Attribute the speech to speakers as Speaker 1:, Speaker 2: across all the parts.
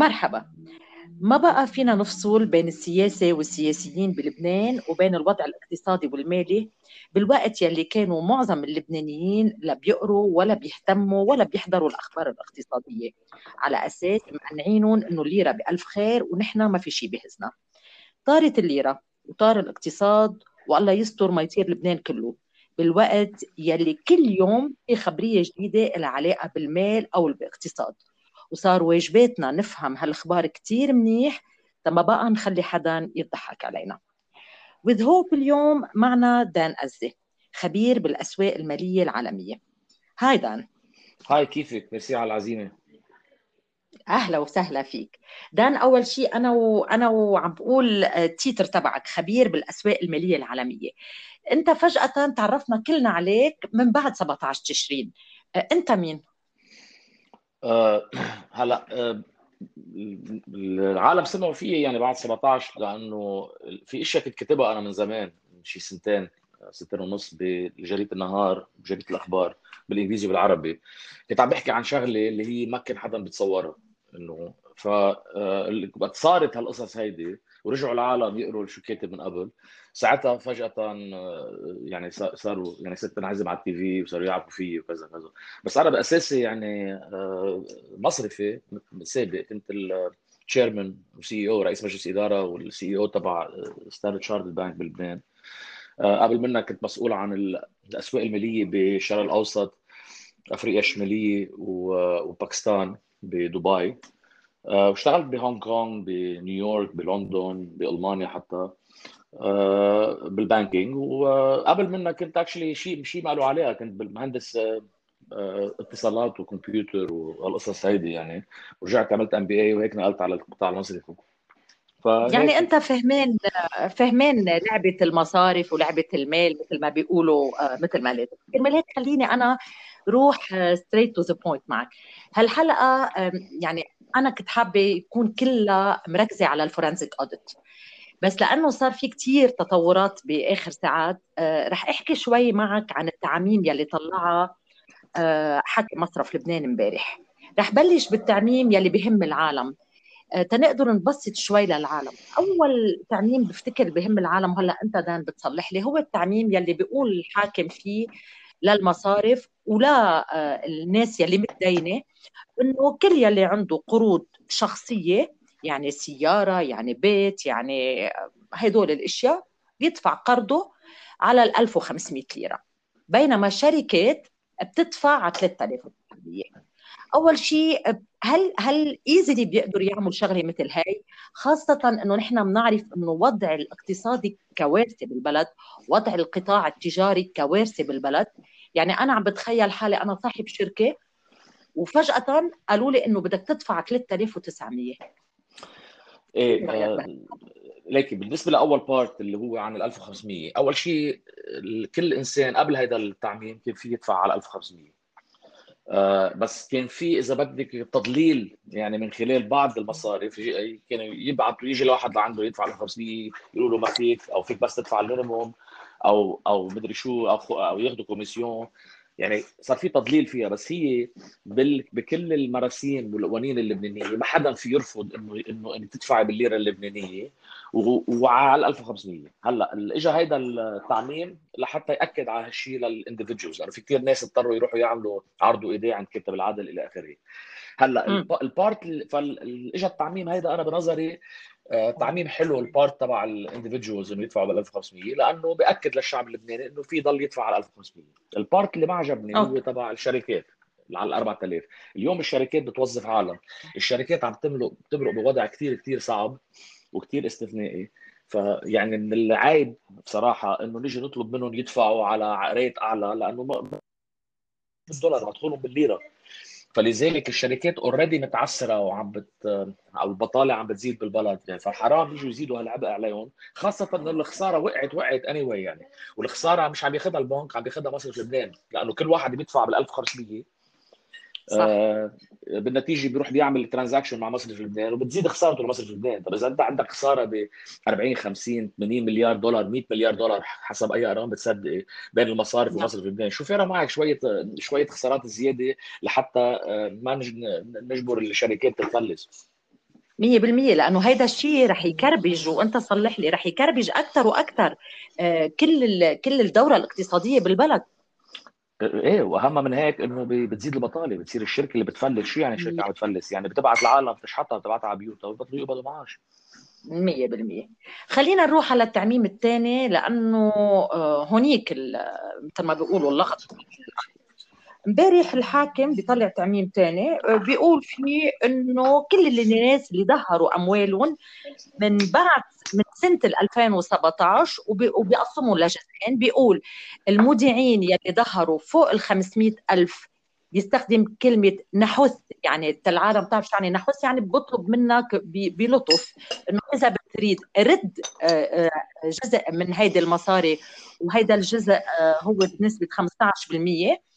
Speaker 1: مرحبا. ما بقى فينا نفصل بين السياسة والسياسيين بلبنان وبين الوضع الاقتصادي والمالي بالوقت يلي كانوا معظم اللبنانيين لا بيقروا ولا بيهتموا ولا بيحضروا الأخبار الاقتصادية على أساس مقنعينهم إنه الليرة بألف خير ونحن ما في شيء بهزنا طارت الليرة وطار الاقتصاد والله يستر ما يصير لبنان كله بالوقت يلي كل يوم في خبرية جديدة لها علاقة بالمال أو بالاقتصاد. وصار واجباتنا نفهم هالأخبار كتير منيح تما بقى نخلي حدا يضحك علينا. With hope اليوم معنا دان أزي خبير بالأسواق المالية العالمية. hi دان.
Speaker 2: hi كيفك؟ ميرسي على العزيمة.
Speaker 1: أهلا وسهلا فيك. دان أول شيء أنا وأنا وعم بقول ال titre تبعك خبير بالأسواق المالية العالمية. أنت فجأة تعرفنا كلنا عليك من بعد 17 تشرين. أنت مين؟
Speaker 2: هلا أه العالم سمعوا فيي يعني بعد 17 لأنه في إشياء كنت كاتبها أنا من زمان من شي سنتين سنتين ونص بجريدة النهار بجريدة الأخبار بالإنجليزي وبالعربي. كنت عم بحكي عن شغلة اللي هي ما كان حدا بيتصورها إنه ف صارت هالقصص هيدي ورجعوا العالم يقروا شو كاتب من قبل. ساعتها فجأة يعني صاروا يعني صرت انعزم على ال TV وصاروا يعرفوا فيي وكذا كذا. بس أنا بأساسي يعني آه، مصرفي سابق كنت ال chairman و CEO رئيس مجلس إدارة وال CEO تبع Standard Chartered Bank بلبنان. آه، قبل منها كنت مسؤول عن الأسواق المالية بالشرق الأوسط أفريقيا الشمالية وباكستان بدبي. آه، واشتغلت بهونغ كونغ بنيويورك بلندن بألمانيا حتى آه، بال banking وقبل منها كنت actually شيء شيء ما له علاقه كنت بالمهندس آه، اتصالات وكمبيوتر والقصص هيدي يعني. ورجعت عملت MBA وهيك نقلت على القطاع المصرفي
Speaker 1: يعني أنت فهمان فهمان لعبة المصارف ولعبة المال مثل ما بيقولوا مثل ما لازم. كرمال هيك خليني أنا روح straight to the point معك. هالحلقة يعني أنا كنت حابة يكون كلها مركزة على ال forensic audit بس لأنه صار في كتير تطورات بآخر ساعات آه، رح أحكي شوي معك عن التعميم يلي طلعها آه، حكي مصرف لبنان امبارح. رح بلش بالتعميم يلي بهم العالم. آه، تنقدر نبسط شوي للعالم. أول تعميم بفتكر بهم العالم هلأ أنت دان بتصلح لي هو التعميم يلي بيقول الحاكم فيه للمصارف ولا الناس يلي متدينة إنه كل يلي عنده قروض شخصية يعني سيارة يعني بيت يعني هدول الأشياء بيدفع قرضه على ال 1500 ليرة. بينما شركات بتدفع على 3500 أول شيء هل هل ايزلي بيقدروا يعملوا شغلة مثل هاي؟ خاصة إنه نحن بنعرف إنه وضع الاقتصادي كوارثه بالبلد وضع القطاع التجاري كوارثه بالبلد. يعني أنا عم بتخيل حالي أنا صاحب شركة وفجأة قالوا لي إنه بدك تدفع 3900
Speaker 2: إيه آه ليكي بالنسبة لأول part اللي هو عن ال 1500 أول شيء كل إنسان قبل هذا التعميم كان في يدفع على 1500 آه بس كان في إذا بدك تضليل يعني من خلال بعض المصارف كانوا يبعثوا يجي الواحد لعنده يدفع 1500 يقولوا له ما فيك أو فيك بس تدفع ال minimum أو أو مدري شو أو أو ياخذوا commission. يعني صار في تضليل فيها بس هي بال... بكل المراسيم والقوانين اللبنانية ما حدا في يرفض إنه إنه انك تدفعي بالليرة اللبنانية. و... وعلى 1500 هلأ اجى هيدا التعميم لحتى يأكد على هالشيء لل individuals لأنه في كثير ناس اضطروا يروحوا يعملوا عرضوا إيديه عند كتاب العدل إلى آخره. هلأ ال part فاجى التعميم هيدا أنا بنظري تعميم حلو ال part تبع ال individuals انه يدفعوا بال 1500 لأنه بياكد للشعب اللبناني إنه في ضل يدفع على 1500 ال part اللي ما عجبني هو تبع الشركات على ال 4000 اليوم الشركات بتوظف عالم. الشركات عم تملك بتمرق بوضع كثير كثير صعب وكثير استثنائي. فيعني من العيب بصراحة إنه نيجي نطلب منهم يدفعوا على rate أعلى لأنه بالدولار مدخولهم بالليرة. فلذلك الشركات already متعسرة وعم بت أو البطالة عم بتزيد بالبلد. يعني فحرام يجوا يزيدوا هالعبء عليهم خاصة إنه الخسارة وقعت وقعت اني anyway يعني. والخسارة مش عم ياخذها البنك عم ياخذها مصرف لبنان لأنه كل واحد بيدفع بال 1500 صح. آه بالنتيجة بيروح بيعمل ترانزاكشن مع مصرف لبنان وبتزيد خسارته لمصرف لبنان، طب إذا أنت عندك خسارة ب 40 50 80 مليار دولار 100 مليار دولار حسب أي أرقام بتصدقي بين المصارف نعم. ومصرف لبنان، شو فيها معك شوية شوية خسارات زيادة لحتى آه، ما نجبر الشركات تفلس
Speaker 1: مية بالمية لأنه هيدا الشيء رح يكربج وأنت صلح لي رح يكربج أكثر وأكثر آه، كل كل الدورة الاقتصادية بالبلد
Speaker 2: إيه وأهم من هيك إنه بتزيد البطالة بتصير الشركة اللي بتفلس. شو يعني الشركة عم بتفلس يعني بتبعت العالم تشحطها بتبعتها على بيوتها وبطلوا يقبضوا معاش.
Speaker 1: 100% خلينا نروح على التعميم الثاني لأنه آه، هونيك مثل ما بيقولوا اللغط. امبارح الحاكم بيطلع تعميم ثاني آه، بيقول فيه إنه كل الناس اللي ظهروا أموالهم من بعد من سنة 2017 وبيقسموا لجزئين. بيقول المودعين يلي ظهروا فوق ال 500 ألف بيستخدم كلمة نحث يعني العالم بتعرف شو يعني نحث؟ يعني بطلب منك بلطف إنه إذا بتريد رد آه، آه، جزء من هيدي المصاري وهيدا الجزء هو بنسبة 15%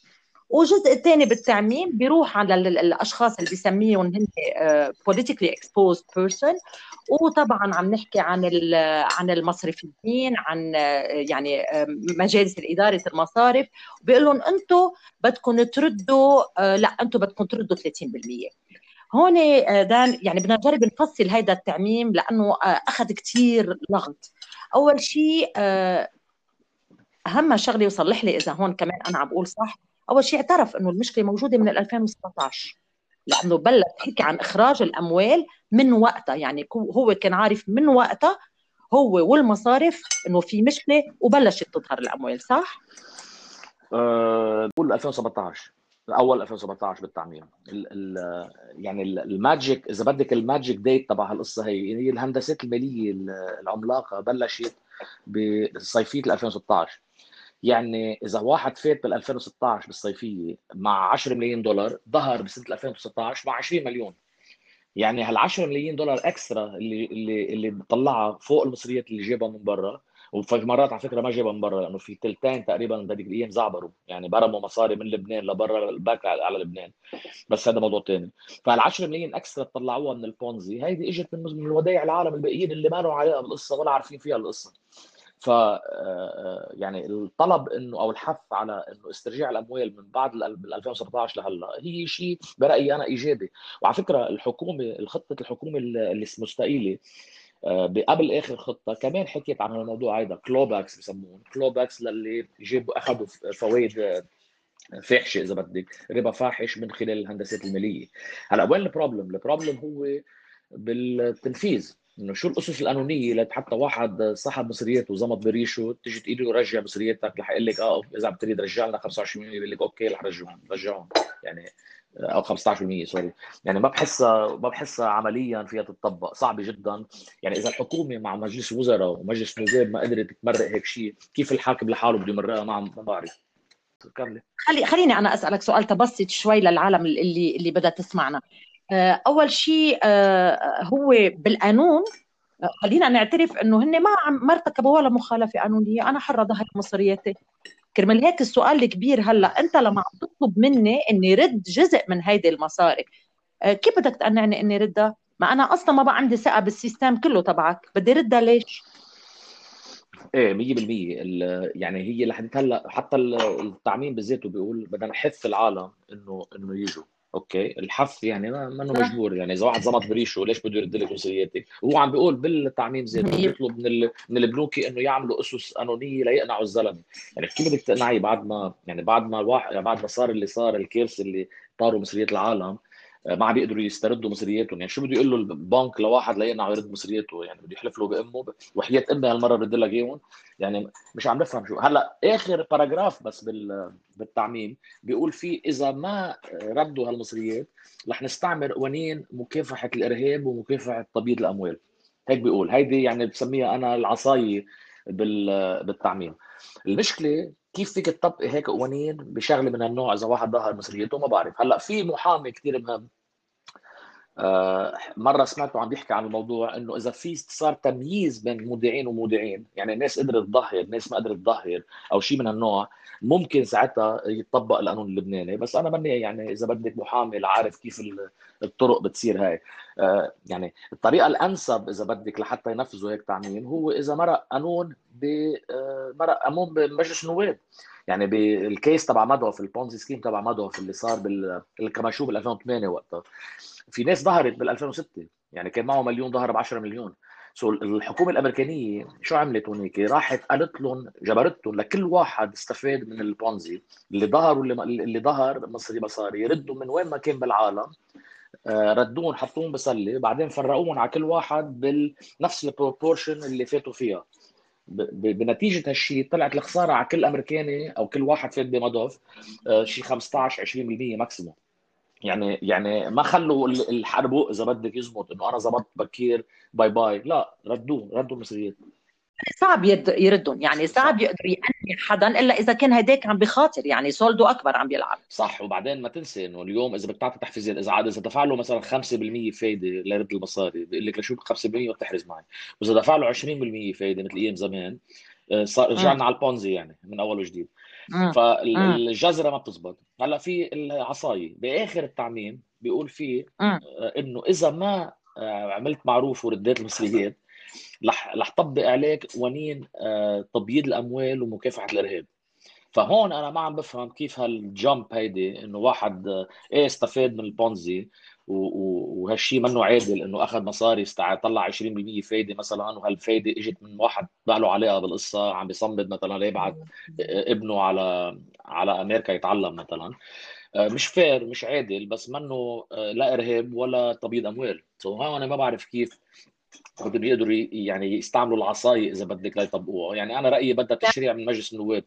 Speaker 1: والجزء الثاني بالتعميم بيروح على الأشخاص اللي بيسميهم هن politically exposed person. وطبعا عم نحكي عن عن المصرفيين عن يعني مجالس اداره المصارف. بيقول لهم أنتم بدكم تردوا لا أنتم بدكم تردوا 30% هون دان يعني بدنا نجرب نفصل هذا التعميم لأنه أخذ كثير لغط. أول شيء أهم شغلة وصلح لي إذا هون كمان أنا عم بقول صح أول شيء اعترف إنه المشكلة موجودة من 2017 لأنه بلش يحكي عن إخراج الأموال من وقتها يعني هو كان عارف من وقتها هو والمصارف إنه في مشكلة وبلشت تظهر الأموال صح؟
Speaker 2: أه 2017 أول 2017 بالتعميم ال ال يعني ال magic إذا بدك ال magic date تبع هالقصة هي هي الهندسات الماليه العملاقة بلشت بصيفية 2016 يعني إذا واحد فات بال 2016 بالصيفية مع 10 مليون دولار ظهر بسنة 2016 مع 20 مليون. يعني هال 10 مليون دولار extra اللي اللي اللي طلعها فوق المصريات اللي جابها من برا وفي مرات على فكرة ما جابها من برا لأنه في ثلثين تقريبا بهذيك الأيام زعبروا. يعني برموا مصاري من لبنان لبرا ل back على لبنان. بس هذا موضوع ثاني فال 10 مليون extra طلعوها من البونزي. هيدي إجت من الودائع العالم الباقيين اللي ما لهم علاقة بالقصة ولا عارفين فيها القصة. ف آه، آه، يعني الطلب إنه أو الحث على إنه استرجاع الأموال من بعد 2017 لهلأ هي شيء برأيي أنا إيجابي. وعلى فكرة الحكومة الخطة الحكومة المستقيله آه، قبل آخر خطة كمان حكيت عن الموضوع هذا clawbacks بسموه clawbacks للي جابوا أخذوا فوائد فاحشة إذا بدك ربا فاحش من خلال الهندسات المالية. هلأ وين ال problem ال problem هو بالتنفيذ. إنه شو الأسس القانونية لحتى واحد صاحب مصرياته وزمط بريشه تيجي تقول له رجع مصرياتك رح يقول لك آه إذا عم تريد رجع لنا 25% بيقول لك okay رح رجعهم رجعهم. يعني أو 15% سوري يعني ما بحسها ما بحسها عمليا فيها تطبق صعبة جدا. يعني إذا الحكومة مع مجلس وزراء ومجلس نواب ما قدرت تمرق هيك شيء كيف الحاكم لحاله بده يمرقها؟ ما ما بعرف.
Speaker 1: خلي خليني أنا أسألك سؤال تبسط شوي للعالم اللي اللي بدها تسمعنا. آه، أول شيء آه، هو بالقانون آه، خلينا نعترف إنه هن ما ما ارتكبوا ولا مخالفة قانونية. أنا حره ظهر مصرياتي كرمال هيك السؤال الكبير هلأ أنت لما عم تطلب مني إني رد جزء من هيدي المصاري كيف بدك تقنعني إني ردها؟ ما أنا أصلا ما بقى عندي ثقة بال system كله تبعك. بدي ردها ليش؟
Speaker 2: إيه 100% يعني هي لحد هلأ حتى التعميم بذاته بيقول بدنا نحث العالم انه إنه يجوا. okay. الحث يعني ما منه مجبور. يعني إذا واحد زمط بريشه ليش بده يرد لك مصرياتك وهو عم بيقول بالتعميم زيت بيطلب من من البنوك إنه يعملوا أسس قانونيه ليقنعوا الزلمة. يعني كيف بدك تقنعي بعد ما يعني بعد ما الواحد بعد ما صار اللي صار الكارثه اللي طاروا مصريات العالم ما عم بيقدروا يستردوا مصرياتهم. يعني شو بده يقول له البنك؟ لواحد ليقنعه يرد مصرياته يعني بده يحلف له بأمه وحياة أمي هالمرة برد لك اياهم يعني مش عم نفهم شو. هلأ آخر باراجراف بس بالتعميم بيقول فيه إذا ما ردوا هالمصريات رح نستعمل قوانين مكافحة الإرهاب ومكافحة تبييض الأموال. هيك بيقول. هيدي يعني بسميها أنا العصاية بالتعميم. المشكلة كيف فيك تطبق هيك قوانين بشغلة من هالنوع إذا واحد ظهر مصريته ما بعرف. هلأ في محامي كثير مهم. آه، مرة سمعته عم بيحكي عن الموضوع إنه إذا في صار تمييز بين مودعين ومودعين يعني الناس قدرت تظهر ناس ما قدرت تظهر أو شيء من هالنوع ممكن ساعتها يطبق القانون اللبناني. بس أنا ماني يعني إذا بدك محامي عارف كيف الطرق بتصير هاي. يعني الطريقة الأنسب إذا بدك لحتى ينفذوا هيك تعميم هو إذا مرق قانون آه، مرق قانون بمجلس النواب. يعني بال case تبع مدعو ال Ponzi scheme تبع في اللي صار بالكماشو بال 2008 وقتها. في ناس ظهرت بال 2006 يعني كان معه مليون ظهر ب 10 مليون. so الحكومة الأمريكانية شو عملت هونيك؟ راحت قالت لهم جبرتهم لكل واحد استفاد من البونزي اللي ظهر واللي اللي ظهر مصري مصاري يردوا من وين ما كان بالعالم. آه، ردوهم حطوهم بسلة بعدين فرقوهم على كل واحد بنفس ال proportion اللي فاتوا فيها. بنتيجة هالشيء طلعت الخسارة على كل أمريكاني أو كل واحد فات آه، شيء 15 20% maximum يعني يعني ما خلوا الحرب إذا بدك يزبط إنه أنا زبطت بكير bye bye لا ردوه ردوا المصريات
Speaker 1: صعب يردهم. يعني صعب يقدر يأني حدا إلا إذا كان هداك عم بخاطر. يعني solde و أكبر عم بيلعب.
Speaker 2: صح. وبعدين ما تنسى إنه اليوم إذا بدك تعطي تحفيزات إذا عاد اذا دفع له مثلا 5% فايدة ليرد المصاري بيقول لك لشو 5% وبتحرز معي. وإذا دفع له 20% فايدة مثل أيام زمان آه، صار رجعنا على البونزي يعني من أول وجديد. فالجزره ما بتزبط. هلأ في العصاية. بآخر التعميم بيقول فيه آه، إنه إذا ما آه، عملت معروف ورديت المصريات رح رح طبق عليك قوانين آه، تبييض الأموال ومكافحة الإرهاب. فهون أنا ما عم بفهم كيف هال jump هيدي إنه واحد إيه استفاد من البونزي وهالشيء منه عادل إنه أخذ مصاري طلع 20% فايدة مثلا وهالفايدة إجت من واحد ما له علاقه بالقصة عم بيصمد مثلا ليبعت ابنه على على أمريكا يتعلم مثلا. آه، مش fair مش عادل بس منه آه، لا إرهاب ولا تبييض أموال. so هون أنا ما بعرف كيف بدهم يقدروا يعني يستعملوا العصايه إذا بدك ليطبقوها يعني أنا رأيي بدها تشريع من مجلس النواب.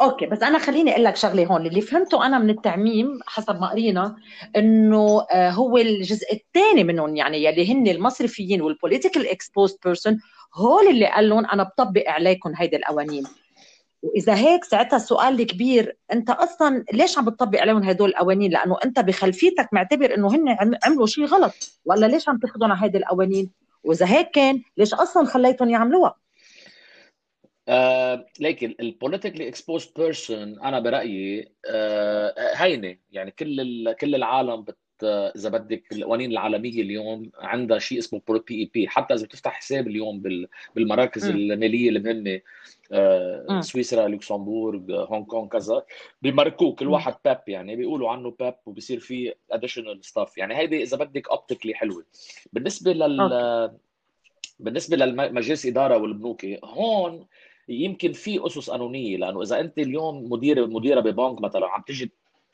Speaker 1: okay بس أنا خليني أقول لك شغلة هون. اللي فهمته أنا من التعميم حسب ما قرينا إنه آه، هو الجزء الثاني منهم يعني يلي هن المصرفيين وال politically exposed person هول اللي قال لهم أنا بطبق عليكم هيدي القوانين. وإذا هيك ساعتها السؤال الكبير أنت أصلا ليش عم بتطبق عليهم هدول القوانين؟ لأنه أنت بخلفيتك معتبر إنه هن عملوا شيء غلط. ولا ليش عم تاخذهم على هيدي القوانين؟ وإذا هيك كان ليش أصلا خليتهم يعملوها؟
Speaker 2: آه لكن ال politically exposed person أنا برأيي آه هينة. يعني كل كل العالم بت إذا بدك القوانين العالمية اليوم عندها شيء اسمه PEP حتى إذا بتفتح حساب اليوم بالمراكز م. المالية اللي هن آه سويسرا لوكسمبورغ هونغ كونغ كذا بي mark وه كل واحد PEP يعني بيقولوا عنه PEP وبصير في additional stuff يعني هيدي إذا بدك optically حلوة بالنسبة لل okay. بالنسبة للمجلس إدارة والبنوك هون يمكن في أسس قانونية لأنه إذا أنت اليوم مدير مديرة ببنك مثلا عم تجي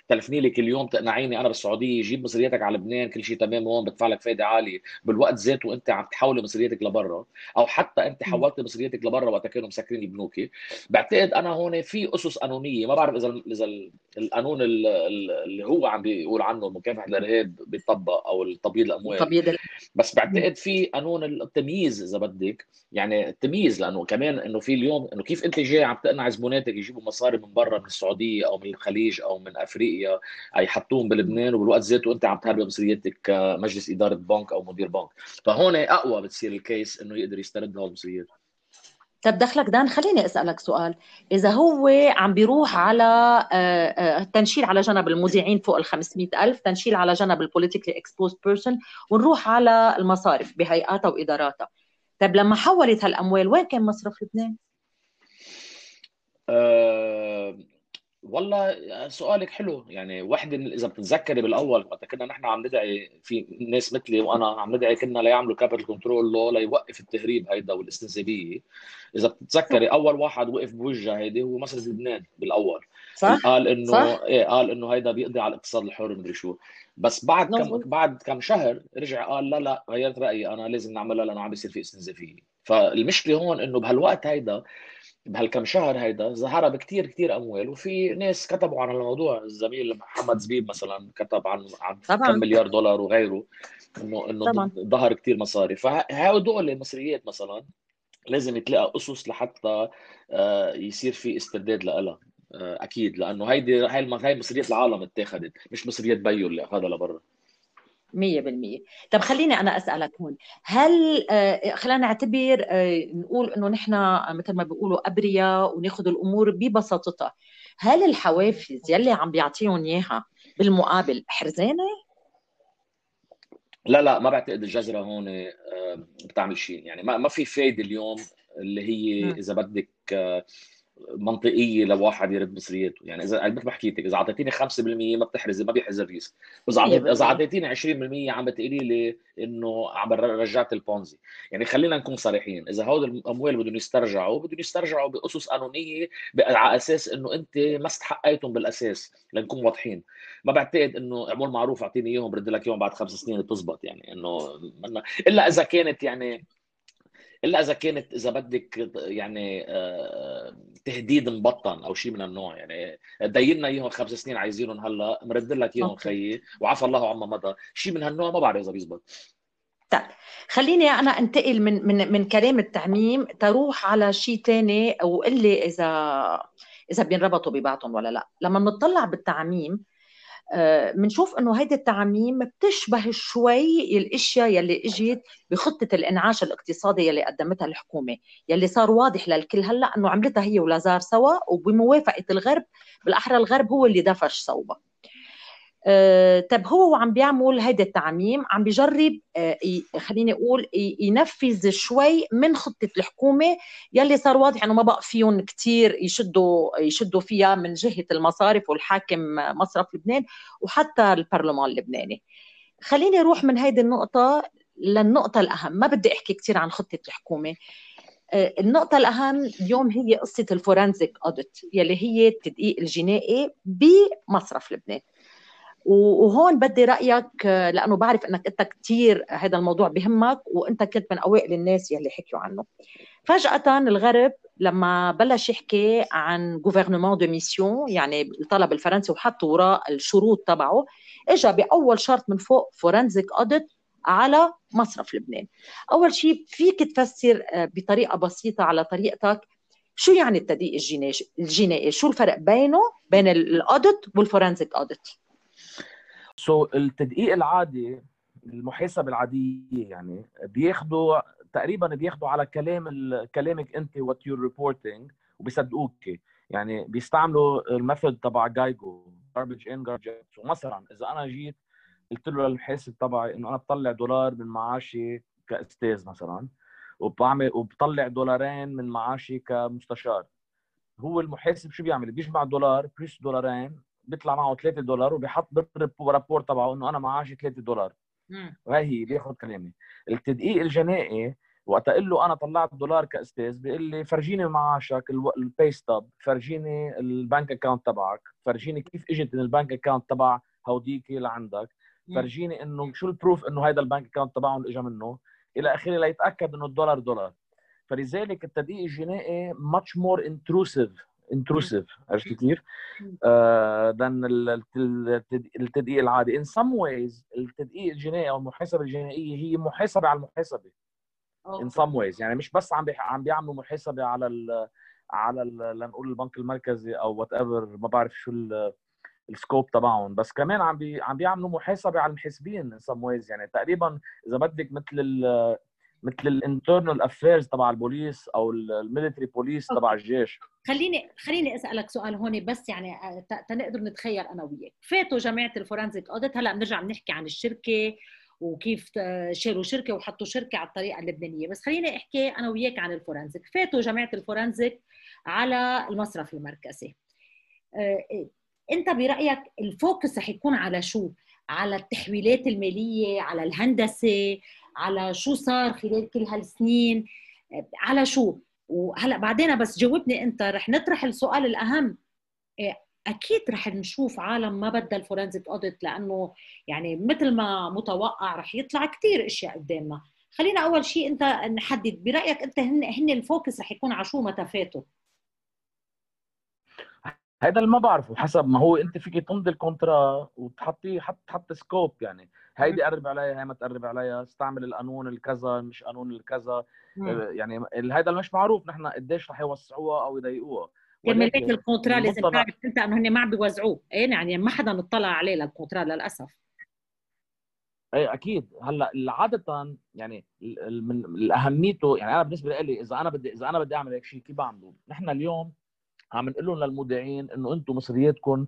Speaker 2: تلفني لي كل يوم تقنعيني أنا بالسعودية جيب مصرياتك على لبنان كل شيء تمام هون بدفع لك فائده عالية. بالوقت ذاته أنت عم تحولي مصرياتك لبرا أو حتى أنت حولت مصرياتك لبرا وقت كانوا مسكرين البنوك. بعتقد أنا هون في أسس قانونية ما بعرف إذا إذا القانون اللي هو عم بيقول عنه مكافحه الإرهاب بيطبق أو التبييض الأموال. تبييض بس بعتقد في قانون التمييز إذا بدك يعني التمييز لأنه كمان إنه في اليوم إنه كيف أنت جاي عم تقنع زبوناتك يجيبوا مصاري من برا من السعودية أو من الخليج أو من أفريقيا؟ يحطوهم بلبنان وبالوقت ذاته أنت عم تهرب مصرياتك كمجلس إدارة بنك أو مدير بنك. فهون أقوى بتصير ال case إنه يقدر يسترد هول المصريات
Speaker 1: طب دخلك دان خليني أسألك سؤال. إذا هو عم بيروح على آه، آه، تنشيل على جنب المودعين فوق ال 500 ألف تنشيل على جنب ال politically exposed person ونروح على المصارف بهيئاتها وإداراتها. طب لما حولت هالأموال وين كان مصرف لبنان؟
Speaker 2: أه والله سؤالك حلو. يعني وحدة إذا بتتذكري بالأول وقت كنا نحن عم ندعي في ناس مثلي وأنا عم ندعي كنا ليعملوا capital control لو ليوقف التهريب هيدا والاستنسابية. إذا بتتذكري أول واحد وقف بوجه هيدي هو مصرف لبنان بالأول. صح؟ قال إنه صح؟ إيه قال إنه هيدا بيقضي على الاقتصاد الحر مدري شو. بس بعد كم بعد كم شهر رجع قال لا لا غيرت رأيي أنا لازم نعملها لأنه عم بيصير في استنزافيه فالمشكلة هون إنه بهالوقت هيدا بهالكم شهر هيدا ظهر بكثير كثير أموال وفي ناس كتبوا عن الموضوع. الزميل محمد زبيب مثلا كتب عن عن طبعا. كم مليار دولار وغيره إنه إنه ظهر كثير مصاري. فهدول المصريات مثلا لازم يتلقى أسس لحتى آه، يصير في استرداد لها آه، أكيد. لأنه هيدي هاي هاي مصريات العالم اتاخذت مش مصريات بيو اللي أخذها لبرا.
Speaker 1: مية بالمية. طب خليني أنا أسألك هون. هل آه، خلينا نعتبر آه، نقول إنه نحن مثل ما بيقولوا أبرياء وناخذ الأمور ببساطتها هل الحوافز يلي عم بيعطيهم إياها بالمقابل حرزانة؟
Speaker 2: لا لا ما بعتقد الجزرة هون بتعمل شيء. يعني ما ما في فايدة اليوم اللي هي إذا بدك
Speaker 3: منطقية لواحد يرد مصرياته يعني اذا مثل ما حكيت إذا اعطيتيني 5% ما بتحرزي ما بيحرز الريسك إذا اذا اعطيتيني 20% عم بتقولي لي إنه عم رجعت البونزي. يعني خلينا نكون صريحين إذا هول الأموال بدهم يسترجعوا بدهم يسترجعوا بأسس قانونية على أساس إنه أنت ما استحقيتهم بالأساس لنكون واضحين. ما بعتقد إنه اعمل معروف أعطيني إياهم برد لك اياهم بعد خمس سنين بتزبط يعني. إنه إلا إذا كانت يعني إلا إذا كانت إذا بدك يعني آه، تهديد مبطن أو شيء من النوع. يعني دينا إياهم خمس سنين عايزينهم هلأ مرد لك إياهم خيي وعفى الله عما مضى. شيء من هالنوع ما بعرف إذا بيزبط.
Speaker 1: طيب خليني أنا أنتقل من من من كلام التعميم تروح على شيء ثاني وقل لي اذا إذا بينربطوا ببعضهم ولا لا. لما بنطلع بالتعميم بنشوف إنه هيدي التعميم بتشبه شوي الأشياء يلي اجت بخطة الإنعاش الاقتصادي يلي قدمتها الحكومة يلي صار واضح للكل هلأ إنه عملتها هي ولازار سوا وبموافقة الغرب بالأحرى الغرب هو اللي دفش صوبها آه، طب هو وعم بيعمل هيدا التعميم عم بيجرب آه، خليني أقول ينفذ شوي من خطة الحكومة يلي صار واضح إنه ما بقى فيهم كثير يشدوا يشدوا فيها من جهة المصارف والحاكم مصرف لبنان وحتى البرلمان اللبناني. خليني أروح من هيدي النقطة للنقطة الأهم. ما بدي أحكي كثير عن خطة الحكومة. آه، النقطة الأهم اليوم هي قصة ال forensic audit يلي هي التدقيق الجنائي بمصرف لبنان. وهون بدي رأيك لأنه بعرف إنك أنت كثير هذا الموضوع بهمك وأنت كنت من أوائل الناس يلي حكيوا عنه. فجأة الغرب لما بلش يحكي عن gouvernement de mission يعني الطلب الفرنسي وحط وراء الشروط تبعه اجى بأول شرط من فوق forensic audit على مصرف لبنان. أول شيء فيك تفسر بطريقة بسيطة على طريقتك شو يعني التدقيق الجنائي شو الفرق بينه بين ال audit وال
Speaker 2: forensic audit so so, التدقيق العادي المحاسبه العادية يعني بياخذوا تقريبا بياخذوا على كلام كلامك أنت what you're reporting وبيصدقوك يعني بيستعملوا ال method تبع GIGO garbage in garbage out مثلا إذا أنا جيت قلت له للمحاسب تبعي إنه أنا بطلع دولار من معاشي كأستاذ مثلا وبعمل وبطلع دولارين من معاشي كمستشار هو المحاسب شو بيعمل؟ بيجمع دولار plus دولارين بيطلع معه 3 دولار وبيحط بال rapport تبعه إنه أنا معاشي 3 دولار. وهي هي بياخذ كلامي. التدقيق الجنائي وقت أقول له أنا طلعت دولار كأستاذ بيقول لي فرجيني معاشك ال pay stub فرجيني ال bank account تبعك فرجيني كيف إجت من ال bank account تبع هوديك لعندك فرجيني إنه شو ال proof إنه هذا ال bank account تبعهم اجى منه. إلى آخره ليتأكد إنه الدولار دولار. فلذلك التدقيق الجنائي much more intrusive. Intrusive عرفت كيف؟ than التدقيق العادي. In some ways التدقيق الجنائي أو المحاسبة الجنائيه هي محاسبة على المحاسبة. in some ways يعني مش بس عم عم بيعملوا محاسبة على ال على لنقول البنك المركزي أو whatever ما بعرف شو ال scope تبعهم. بس كمان عم بي عم بيعملوا محاسبة على المحاسبين in some ways. يعني تقريبا إذا بدك مثل مثل ال internal affairs تبع البوليس أو ال military police تبع الجيش.
Speaker 1: خليني خليني أسألك سؤال هون بس يعني آه، تنقدر نتخيل أنا وياك. فاتوا جماعة ال forensic audit هلا بنرجع بنحكي عن الشركة وكيف شالوا شركة وحطوا شركة على الطريقة اللبنانية. بس خليني أحكي أنا وياك عن ال forensic. فاتوا جماعة ال forensic على المصرف المركزي. آه، أنت برأيك ال focus رح يكون على شو؟ على التحويلات المالية على الهندسة على شو صار خلال كل هالسنين؟ على شو؟ وهلا بعدين بس جاوبني انت رح نطرح السؤال الأهم. إيه، أكيد رح نشوف عالم ما بدها ال forensic audit لأنه يعني مثل ما متوقع رح يطلع كثير أشياء قدامنا. خلينا أول شيء أنت نحدد برأيك أنت هن هن ال focus رح يكون على شو متى فاتوا؟
Speaker 2: هذا اللي ما بعرفه حسب ما هو أنت فيك تمضي ال contrat وتحطيه حط تحط scope يعني. هيدي قرب عليها هي ما تقرب عليها استعمل القانون الكذا مش قانون الكذا. آه، يعني هذا اللي مش معروف نحن قديش رح يوسعوها أو يضيقوها.
Speaker 1: كمالات ال contrat لازم تعرف أنت إنه هن ما عم بيوزعوه. إيه يعني ما حدا اطلع عليه للكونترا للأسف.
Speaker 2: إيه أكيد. هلأ عادة يعني من أهميته يعني أنا بالنسبة لي إذا أنا بدي إذا أنا بدي أعمل هيك شيء كيف بعمله؟ نحن اليوم عم نقول لهم للمودعين إنه أنتم مصرياتكم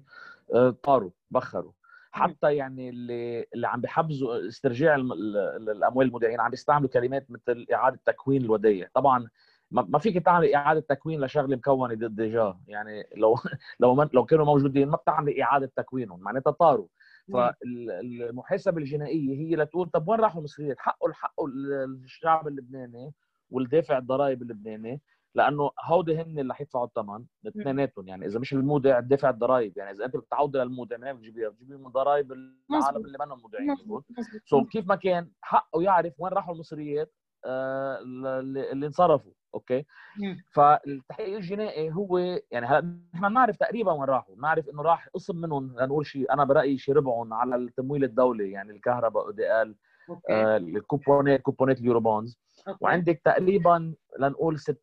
Speaker 2: آه، طاروا بخروا. حتى يعني اللي اللي عم بحبزوا استرجاع الأموال المودعين عم بيستعملوا كلمات مثل إعادة تكوين الودائع. طبعا ما فيك تعمل إعادة تكوين لشغلة مكونة déjà يعني لو لو من لو كانوا موجودين ما بتعمل إعادة تكوينهم معناتها طاروا. فالمحاسبة الجنائية هي لتقول طب وين راحوا المصريات؟ حقه حقه الشعب اللبناني والدافع الضرائب اللبناني لأنه هودي هن اللي حيدفعوا الثمن اثنيناتهم. يعني إذا مش المودع دافع الضرائب يعني إذا أنت بتعود للمودع ما بتجيبيها بتجيبي من ضرائب العالم اللي منهم مودعين so كيف ما كان حقه يعرف وين راحوا المصريات آه اللي انصرفوا. okay؟ فالتحقيق الجنائي هو يعني هلا نحن بنعرف تقريبا وين راحوا. بنعرف إنه راح قسم منهم لنقول شيء أنا برأيي شيء ربعهم على التمويل الدولي. يعني الكهرباء اودي آه الكوبونات كوبونات ال Eurobonds. وعندك تقريبا لنقول 60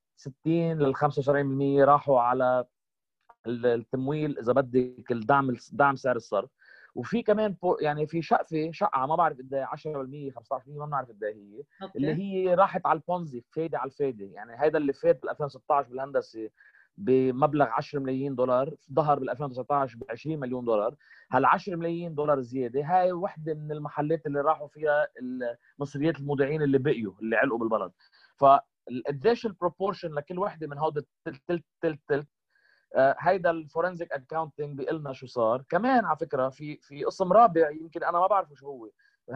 Speaker 2: لل 75% راحوا على التمويل إذا بدك الدعم دعم سعر الصرف. وفي كمان يعني في شقفة شقفة ما بعرف قد إيه 10% 15% ما بنعرف قد إيه هي. okay. اللي هي راحت على البونزي فايدة على الفايدة. يعني هذا اللي فات بال 2016 بالهندسة بمبلغ 10 ملايين دولار ظهر بال 2019 ب 20 مليون دولار. هال 10 ملايين دولار زيادة. هاي وحدة من المحلات اللي راحوا فيها المصريات المودعين اللي بقيوا اللي علقوا بالبلد. فقديش ال proportion لكل وحدة من هود التلت تلت تلت تلت آه، هيدا ال forensic accounting بيقول لنا شو صار. كمان على فكرة في في قسم رابع يمكن أنا ما بعرفه شو هو.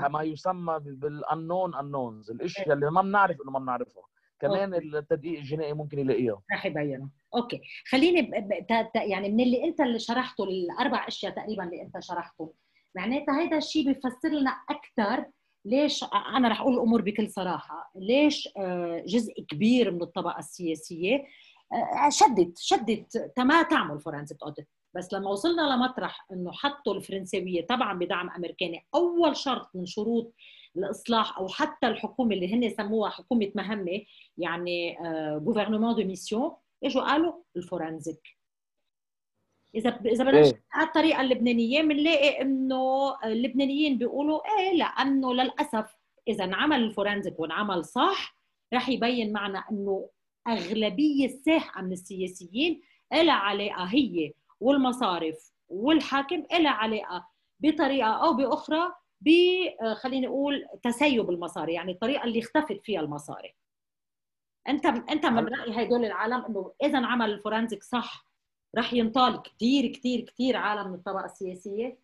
Speaker 2: ما يسمى بالانون انونز الأشياء اللي ما بنعرف إنه ما بنعرفها. كمان okay. التدقيق الجنائي ممكن يلاقيها.
Speaker 1: رح يبينها okay. خليني ب... ب... ت... يعني من اللي أنت اللي شرحته الأربع أشياء تقريبا اللي أنت شرحته معناتها هذا الشيء بيفسر لنا أكثر ليش أنا رح أقول الأمور بكل صراحة. ليش آه، جزء كبير من الطبقة السياسية آه، شدت شدت ما تعمل forensic audit بس لما وصلنا لمطرح إنه حطوا الفرنساويه طبعا بدعم أمريكاني أول شرط من شروط الإصلاح أو حتى الحكومة اللي هن سموها حكومة مهمة يعني gouvernement de mission إجوا قالوا ال forensic إذا إذا بدنا إيه. على الطريقة اللبنانية بنلاقي إنه اللبنانيين بيقولوا إيه لأنه للأسف إذا انعمل ال forensic وانعمل صح رح يبين معنا إنه أغلبية ساحقه من السياسيين لها علاقة هي والمصارف والحاكم لها علاقة بطريقة أو بأخرى ب خليني أقول تسيب المصاري يعني الطريقة اللي اختفت فيها المصاري أنت أنت من رأي هدول العالم إنه إذا انعمل الفورنزيك صح رح ينطال كثير كثير كثير عالم من الطبقه السياسية.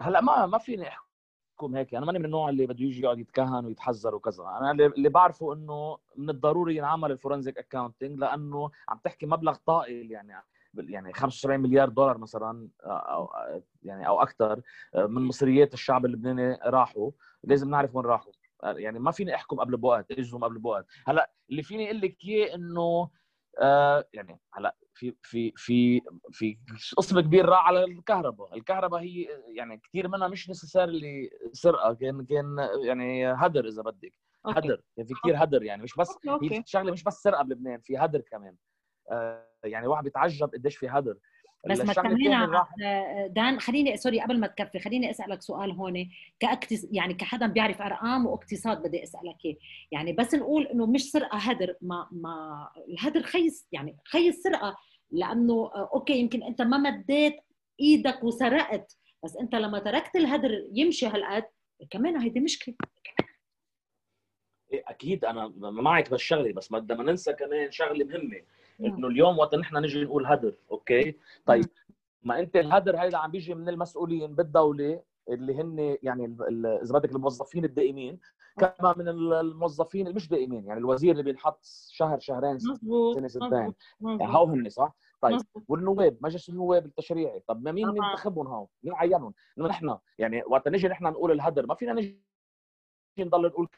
Speaker 2: هلأ ما ما فيني أحكم هيك أنا ماني من النوع اللي بده يجي يقعد يتكهن ويتحزر وكذا. أنا اللي بعرفه إنه من الضروري ينعمل ال forensic accounting لأنه عم تحكي مبلغ طائل يعني يعني 75 مليار دولار مثلا أو يعني أو أكثر من مصريات الشعب اللبناني راحوا. لازم نعرف وين راحوا. يعني ما فيني أحكم قبل بوقت اجهم قبل بوقت. هلأ اللي فيني أقول لك إياه إنه آه يعني هلأ في في في في قسم كبير راح على الكهرباء، الكهرباء هي يعني كثير منها مش نسيسار اللي سرقة كان كان يعني هدر إذا بدك. هدر. يعني في كثير هدر يعني مش بس أوكي. هي شغلة مش بس سرقة بلبنان في هدر كمان. آه يعني واحد بيتعجب قديش في هدر.
Speaker 1: بس ما تكملنا دان خليني سوري قبل ما تكفي خليني أسألك سؤال هون كاكتس يعني كحدا بيعرف أرقام واقتصاد بدي أسألك إياه. يعني بس نقول إنه مش سرقة هدر ما ما الهدر خيس يعني خيس سرقة لأنه okay يمكن أنت ما مديت إيدك وسرقت بس أنت لما تركت الهدر يمشي هالقد كمان هيدي مشكلة.
Speaker 2: إيه، أكيد أنا معك بالشغله بس ما بدنا ننسى كمان شغلة مهمة. انه اليوم وقت نحن نجي نقول هدر okay؟ طيب ما أنت الهدر هيدا عم بيجي من المسؤولين بالدولة اللي هن يعني إذا بدك الموظفين الدائمين كما من الموظفين المش دائمين يعني الوزير اللي بينحط شهر شهرين سنة سنتين هو هن صح؟ طيب والنواب مجلس النواب التشريعي طب ما مين منتخبهم هون؟ مين عينهم؟ إنه نحن يعني وقت نجي نحن نقول الهدر ما فينا نجي نضل نقول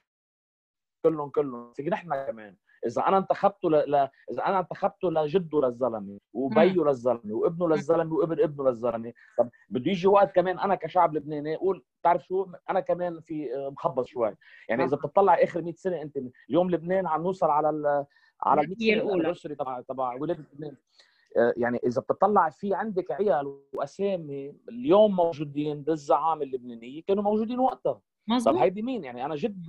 Speaker 2: كلهم كلهم. في نحن كمان. إذا أنا انتخبته ل... ل... إذا أنا انتخبته لجده للزلمة وبيه للزلمة وابنه للزلمة وابن ابنه للزلمة. طب بده يجي وقت كمان أنا كشعب لبناني أقول بتعرف شو؟ أنا كمان في آه، مخبص شوي. يعني إذا بتطلع آخر 100 سنة أنت اليوم لبنان عم نوصل على ال... على ال 100 سنة الأولى. تبع تبع ولاده لبنان. آه، يعني إذا بتطلع في عندك عيال وأسامي اليوم موجودين بالزعامة اللبنانية كانوا موجودين وقتها. مزبوط. طب هيدي مين؟ يعني أنا جد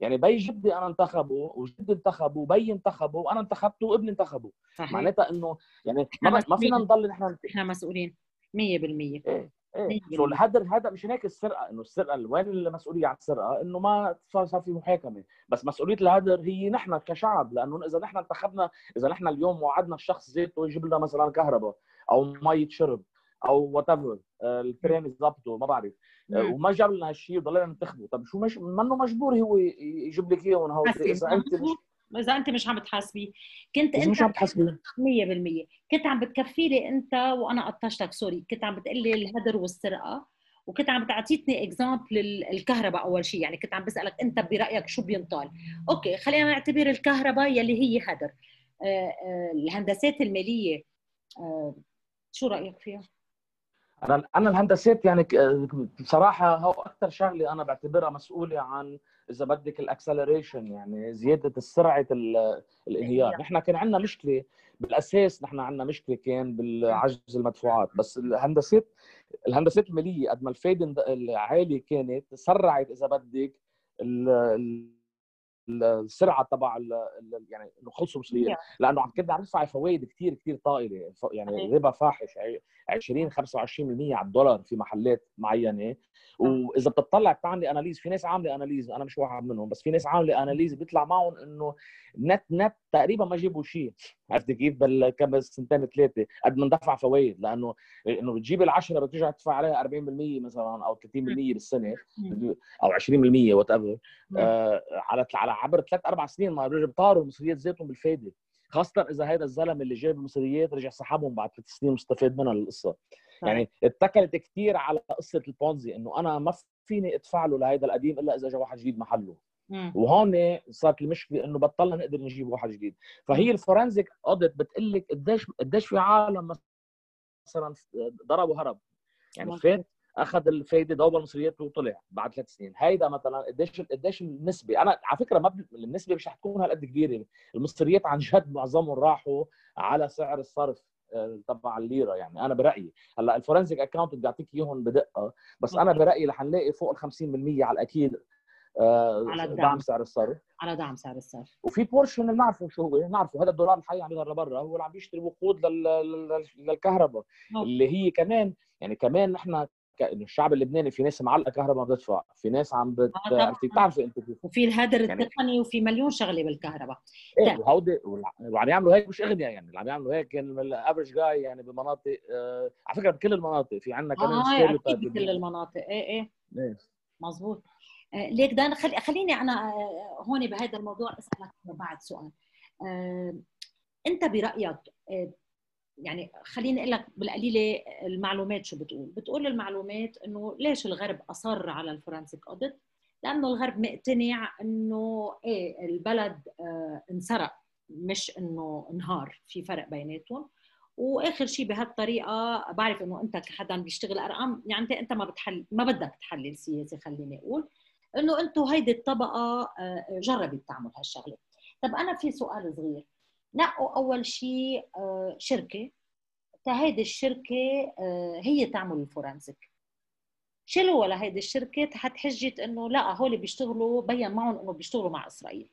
Speaker 2: يعني بي جدي أنا انتخبه وجدي انتخبه وبي انتخبه وأنا انتخبته وابني انتخبه معناتها إنه يعني ما, ما فينا نضل
Speaker 1: نحن إحنا مسؤولين. 100% إيه
Speaker 2: إيه. so هذا هذا مشان هيك السرقة إنه السرقة وين المسؤوليه عن السرقة؟ إنه ما صار في محاكمة. بس مسؤولية الهدر هي نحن كشعب لأنه إذا نحن انتخبنا إذا نحن اليوم وعدنا الشخص زيته يجيب لنا مثلا كهرباء أو مي شرب أو whatever الترين يظبطه ما بعرف. آه، وما جاب لنا هالشيء وضلينا ننتخبه. طب شو مش منه مجبور هو يجيب لك اياهم هو
Speaker 1: إذا أنت مش إذا أنت مش عم بتحاسبيه كنت
Speaker 2: انت مش عم بتحاسبيه
Speaker 1: 100% كنت عم بتكفي لي أنت وأنا قطشتك sorry. كنت عم بتقول لي الهدر والسرقة وكنت عم تعطيتني example الكهرباء أول شيء يعني كنت عم بسألك أنت برأيك شو بينطال. okay خلينا نعتبر الكهرباء يلي هي هدر. آه، آه، الهندسات المالية. شو رأيك فيها؟
Speaker 2: أنا أنا الهندسات يعني بصراحة هو أكثر شغلة أنا بعتبرها مسؤولة عن إذا بدك ال acceleration يعني زيادة سرعه الانهيار. نحن كان عندنا مشكلة بالأساس نحن عندنا مشكلة كان بالعجز المدفوعات. بس الهندسات الهندسات المالية قد ما الفايدة العالية كانت سرعت إذا بدك السرعة تبع يعني إنه خلصوا بسرعة لأنه عم كنا عم ندفع فوائد كثير كثير طائلة. يعني ربا فاحش 20 25% على الدولار في محلات معينة. وإذا بتطلع بتعملي أناليز في ناس عاملة أناليز أنا مش واحد منهم بس في ناس عاملة أناليز بيطلع معهم إنه نت نت تقريبا ما جابوا شيء. عرفت كيف؟ بال سنتين ثلاثة. قد ما ندفع فوائد لأنه إنه بتجيب العشرة بترجع تدفع عليها 40% مثلا أو 30% بالسنة. أو 20% whatever آه على على عبر ثلاث أربع سنين ما بيطالعوا المصريات ذاتهم بالفائده خاصة إذا هذا الزلمة اللي جاب المصريات رجع سحبهم بعد ثلاث سنين مستفاد منها القصة. يعني اتكلت كثير على قصة البونزي إنه أنا ما فيني أدفع له لهيدا القديم إلا إذا اجى واحد جديد محله. وهون صارت المشكلة إنه بطلنا نقدر نجيب واحد جديد. فهي ال forensic audit بتقول لك قديش قديش في عالم مثلا ضرب وهرب. يعني فات أخذ الفايدة دوبل المصريات وطلع بعد ثلاث سنين. هيدا مثلا قديش قديش النسبة. أنا على فكرة ما النسبة مش حتكون هالقد كبيرة. المصريات عن جد معظمهم راحوا على سعر الصرف آه، تبع الليرة يعني. أنا برأيي. هلأ ال forensic account بيعطيك إياهم بدقة بس أنا برأيي رح نلاقي فوق ال 50% على الأكيد
Speaker 1: آه، على الدعم.
Speaker 2: دعم. سعر الصرف.
Speaker 1: على دعم سعر الصرف.
Speaker 2: وفي portion بنعرفه شو هو؟ بنعرفه هذا الدولار الحي عم يظهر لبرا. هو اللي عم بيشتري وقود للكهرباء. اللي هي كمان يعني كمان نحن الشعب اللبناني في ناس معلقة كهرباء ما بتدفع في ناس عم بت... آه بتعرفي أنت
Speaker 1: وفي الهدر يعني... التقني وفي مليون شغلة بالكهرباء.
Speaker 2: إيه طيب. وهودي وعم يعملوا هيك مش أغنياء يعني اللي عم يعملوا هيك ال average جاي يعني بمناطق آه على فكرة بكل المناطق في عندنا كمان
Speaker 1: آه أكيد بكل المناطق. إيه إيه. مزبوط آه ليك دان خلي خليني أنا آه هون بهذا الموضوع أسألك بعد سؤال. آه أنت برأيك آه يعني خليني أقول لك بالقليلة المعلومات شو بتقول. بتقول المعلومات إنه ليش الغرب أصر على ال forensic audit لأنه الغرب مقتنع إنه إيه البلد آه انسرق مش إنه انهار في فرق بيناتهم. وآخر شيء بهالطريقة بعرف إنه أنت كحدا بيشتغل أرقام يعني انت ما بتحل ما بدك تحلل سياسي خليني أقول. إنه أنتم هيدي الطبقة آه جربت تعمل هالشغلة. طب أنا في سؤال صغير. نقوا أول شيء آه، شركة. هيدي الشركة آه، هي تعمل الفورنزيك. شيلوا لهيدي الشركة؟ تحت حجة إنه لا هول بيشتغلوا بين معهم إنه بيشتغلوا مع إسرائيل.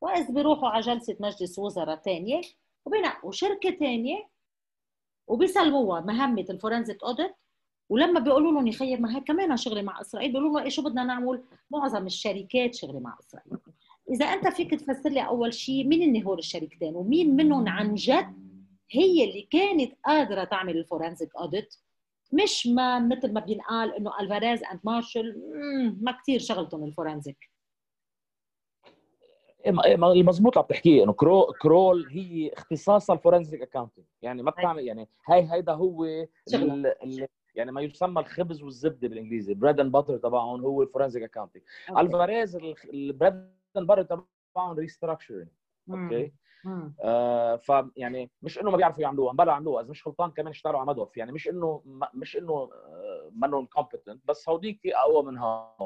Speaker 1: وإذ بيروحوا على جلسة مجلس وزراء ثانية وبينقوا شركة ثانية وبيسلموها مهمة ال forensic audit ولما بيقولوا لهم يا ما هي كمان شغلة مع إسرائيل؟ بيقولوا لهم إيه شو بدنا نعمل؟ معظم الشركات شغلة مع إسرائيل. إذا أنت فيك تفسر لي أول شيء مين اللي هول الشركتين ومين منهم عن جد هي اللي كانت قادرة تعمل ال forensic audit مش ما مثل ما بينقال إنه ألفاريز and مارشال ما كثير شغلتهم ال forensic
Speaker 2: المضبوط عم تحكيه إنه كرو كرول هي اختصاصها ال forensic accounting يعني ما بتعمل يعني هاي هيدا هو يعني ما يسمى الخبز والزبدة بالإنجليزي bread and butter تبعهم هو ال forensic accounting ألفاريز ال bread butter تبعهم restructuring okay؟ آه فيعني مش إنه ما بيعرفوا يعملوها بلا عملوها. إذا مش غلطان كمان اشتغلوا على مدوف يعني مش إنه مش إنه آه، منهم competent بس هوديك أقوى منها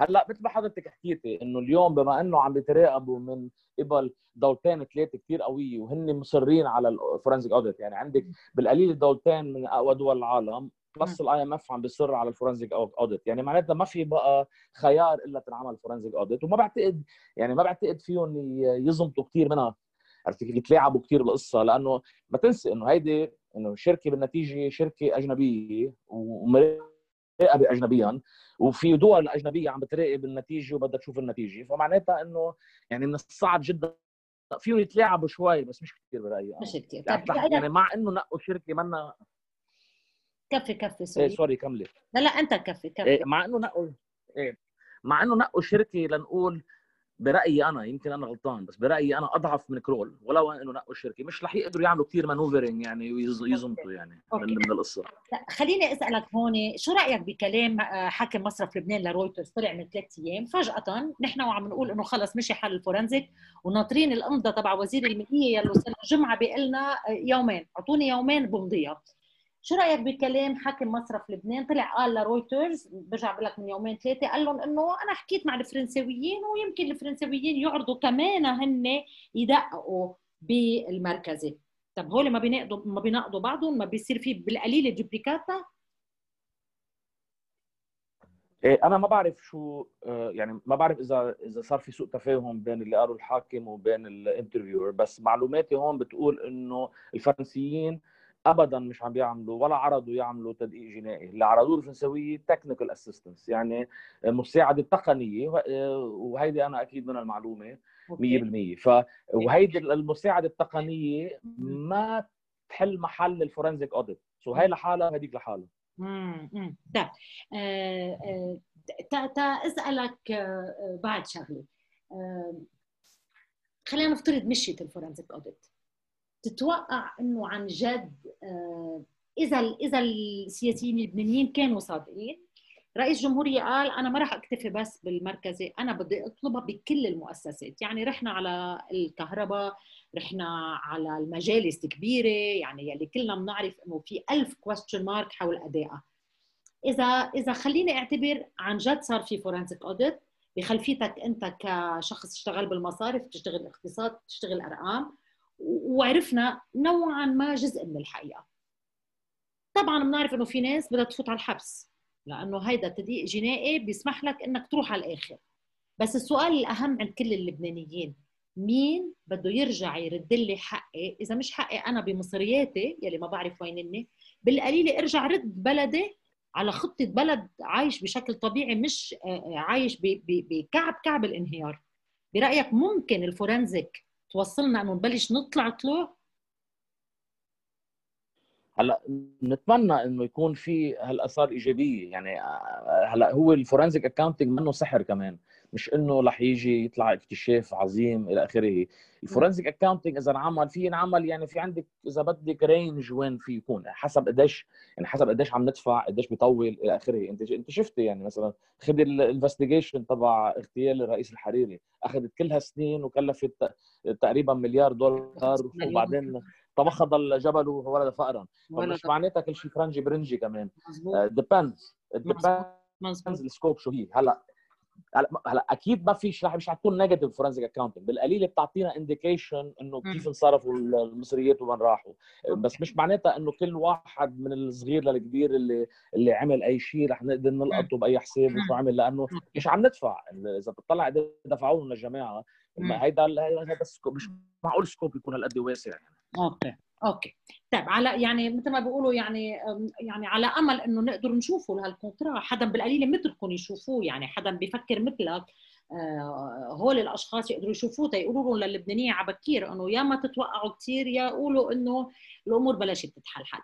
Speaker 2: هلأ مثل ما حضرتك حكيتي إنه اليوم بما إنه عم بيتراقبوا من قبل دولتين ثلاثة كثير قوية وهن مصرين على ال forensic audit يعني عندك بالقليل دولتين من أقوى دول العالم plus ال IMF عم بيصر على ال forensic audit يعني معناتها ما في بقى خيار إلا تنعمل forensic audit وما بعتقد يعني ما بعتقد فيهم يزمطوا كثير منها. عرفت كيف يتلاعبوا كثير بالقصة؟ لأنه ما تنسي إنه هيدي إنه شركة بالنتيجة شركة أجنبية ومراقبة مراقبه اجنبيا وفي دول أجنبية عم بتراقب النتيجة وبدها تشوف النتيجة. فمعناتها إنه يعني من الصعب جدا فيهم يتلاعبوا شوي بس مش كثير برأيي.
Speaker 1: مش كثير
Speaker 2: يعني, يعني مع إنه نقوا شركة منا
Speaker 1: كفي كفي sorry
Speaker 2: إيه sorry. كملي.
Speaker 1: لا لا أنت كفي كفي.
Speaker 2: إيه مع إنه نقوا إيه مع إنه نقوا شركة لنقول برأيي أنا يمكن أنا غلطان بس برأيي أنا أضعف من كرول. ولو إنه نقوا الشركة مش رح يقدروا يعملوا كثير maneuvering يعني ويزمطوا يعني من, من القصة.
Speaker 1: لا خليني أسألك هون شو رأيك بكلام آه، حاكم مصرف لبنان لرويترز؟ طلع من ثلاث أيام. فجأة نحن وعم نقول إنه خلص مشي حل ال forensic وناطرين الإمضا تبع وزير الماليه يلي صار الجمعه بيقول لنا آه، يومين. أعطوني يومين بمضيها. شو رأيك بكلام حاكم مصرف لبنان؟ طلع قال لرويترز برجع بقول لك من يومين ثلاثة قال لهم إنه أنا حكيت مع الفرنساويين ويمكن الفرنساويين يعرضوا كمان هن يدققوا بالمركزي طب هول ما بينقضوا ما بينقضوا بعضهم؟ ما بيصير في بالقليل duplicata
Speaker 2: إيه أنا ما بعرف شو آه، يعني ما بعرف اذا إذا صار في سوء تفاهم بين اللي قالوا الحاكم وبين ال interviewer بس معلوماتي هون بتقول إنه الفرنسيين ابدا مش عم بيعملوا ولا عرضوا يعملوا تدقيق جنائي. اللي عرضوه الفرنساويه technical assistance يعني مساعدة تقنية وهيدي أنا أكيد من المعلومة 100% ف وهيدي المساعدة التقنية ما تحل محل ال forensic audit so هي لحالها وهديك لحالها.
Speaker 1: امم طيب. آه، آه، تا أسألك آه، بعد شغلة. خلينا نفترض مشيت ال forensic audit تتوقع إنه عن جد آه، إذا إذا السياسيين اللبنانيين كانوا صادقين رئيس جمهورية قال أنا ما راح أكتفي بس بالمركزي أنا بدي أطلبها بكل المؤسسات. يعني رحنا على الكهرباء رحنا على المجالس الكبيرة يعني يلي كلنا بنعرف إنه في ألف question mark حول أدائها. إذا إذا خليني أعتبر عن جد صار في forensic audit بخلفيتك أنت كشخص اشتغل بالمصارف تشتغل اقتصاد تشتغل أرقام. وعرفنا نوعا ما جزء من الحقيقة طبعا بنعرف إنه في ناس بدها تفوت على الحبس لأنه هيدا تضييق جنائي بيسمح لك إنك تروح على الآخر. بس السؤال الأهم عند كل اللبنانيين مين بده يرجع يرد لي حقي؟ إذا مش حقي أنا بمصرياتي يلي ما بعرف وين إني بالقليله أرجع رد بلدي على خطة بلد عايش بشكل طبيعي مش آه، آه، عايش بكعب كعب الانهيار. برأيك ممكن الفورنزيك توصلنا انه نبلش نطلع طلوع
Speaker 2: هلأ نتمنى إنه يكون في هالآثار إيجابية. يعني هلأ هو الـ forensic accounting منه سحر كمان مش إنه رح يجي يطلع اكتشاف عظيم إلى آخره. الـ forensic accounting إذا انعمل في ينعمل يعني في عندك إذا بدك range وين في يكون حسب قديش يعني حسب قديش عم ندفع قديش بيطول إلى آخره. أنت أنت شفتي يعني مثلا خذ الـ investigation تبع اغتيال الرئيس الحريري أخذت كلها سنين وكلفت تقريبا مليار دولار وبعدين تمخض الجبل وولد فأرا مش معناتها كل شيء فرنجي برنجي كمان. depends depends الـ scope شو هي. هلا هلا أكيد ما فيش رح مش حتكون negative forensic accounting بالقليل بتعطينا indication إنه كيف انصرفوا المصريات وين راحوا. بس مش معناتها إنه كل واحد من الصغير للكبير اللي اللي عمل أي شيء رح نقدر نلقطه بأي حساب وشو عمل. لأنه مش عم ندفع. إذا بتطلع دفعوا لنا الجماعه هيدا هذا مش معقول scope يكون هالقد واسع يعني.
Speaker 1: okay okay. طيب على يعني مثل ما بيقولوا يعني يعني على أمل إنه نقدر نشوفه لهال contract حدا بالقليلة مثلكم يشوفوه يعني حدا بيفكر مثلك آه، هول الأشخاص يقدروا يشوفوه يقولوا لهم للبنانية على بكير إنه يا ما تتوقعوا كثير يا يقولوا إنه الأمور بلشت تتحلحل.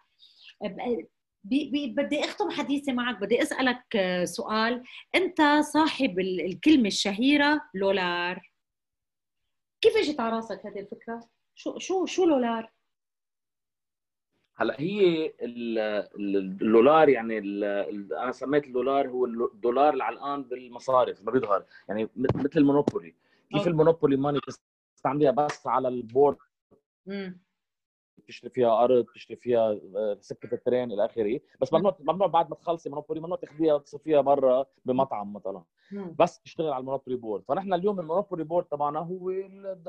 Speaker 1: بدي أختم حديثي معك بدي أسألك آه، سؤال. أنت صاحب الكلمة الشهيرة لولار. كيف اجت على راسك هذه الفكرة؟ شو شو شو لولار؟
Speaker 2: هلا هي اللولار يعني أنا سميت اللولار هو الدولار اللي علقان بالمصارف ما بيظهر. يعني مثل المونوبولي. كيف الـ Monopoly money تستعمليها بس على الـ board. تشتري فيها أرض تشتري فيها آه، سكة الـ train إلى آخره. بس ممنوع ممنوع بعد ما تخلصي مونوبولي ممنوع تاخذيها تصرفيها برا بمطعم مثلا. بس تشتغل على الـ Monopoly board. فنحن اليوم الـ Monopoly board تبعنا هو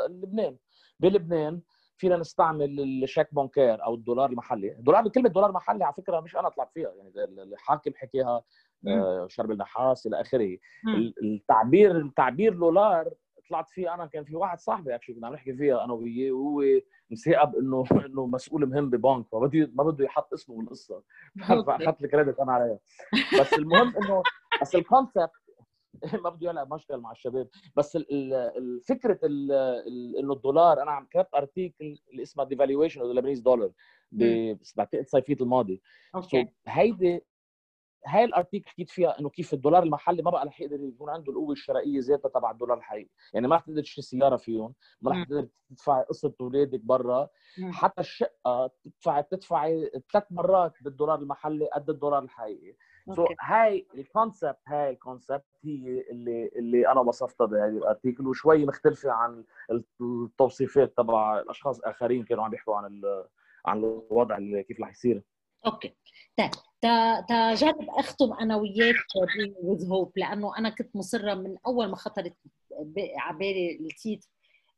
Speaker 2: لبنان. بلبنان فينا نستعمل الـ chèque bancaire أو الدولار المحلي. دولار كلمه دولار محلي على فكرة مش أنا طلعت فيها. يعني الحاكم حكيها آه، شربل نحاس إلى آخره. التعبير التعبير دولار طلعت فيه أنا كان في واحد صاحبي actually كنا عم نحكي فيها أنا وياه وهو مثاقب إنه إنه مسؤول مهم ببنك ما بده ما بده يحط اسمه بالقصة فاخذت الـ credit أنا عليها. بس المهم إنه بس الـ concept ما بده يلعب مشكل مع الشباب. بس الفكرة إنه الدولار أنا عم كتبت article اللي اسمها devaluation of the dollar بعتقد صيفية الماضي. okay. هيدي هاي الـ article حكيت فيها إنه كيف الدولار المحلي ما بقى رح يقدر يكون عنده القوة الشرائية ذاتها تبع الدولار الحقيقي، يعني ما رح تقدر تشتري سيارة فيهم، ما رح تقدر تدفعي قصة أولادك برا، حتى الشقة تدفعي بتدفعي ثلاث مرات بالدولار المحلي قد الدولار الحقيقي. so, هاي الـ concept هاي الـ concept هي اللي اللي أنا وصفتها بهذه الـ article وشوي مختلفة عن التوصيفات تبع الأشخاص الآخرين كانوا عم يحكوا عن عن الوضع اللي كيف رح يصير.
Speaker 1: okay. طيب. بجرب أختم أنا وياك with hope لأنه أنا كنت مصرة من أول ما خطرت على بالي التيت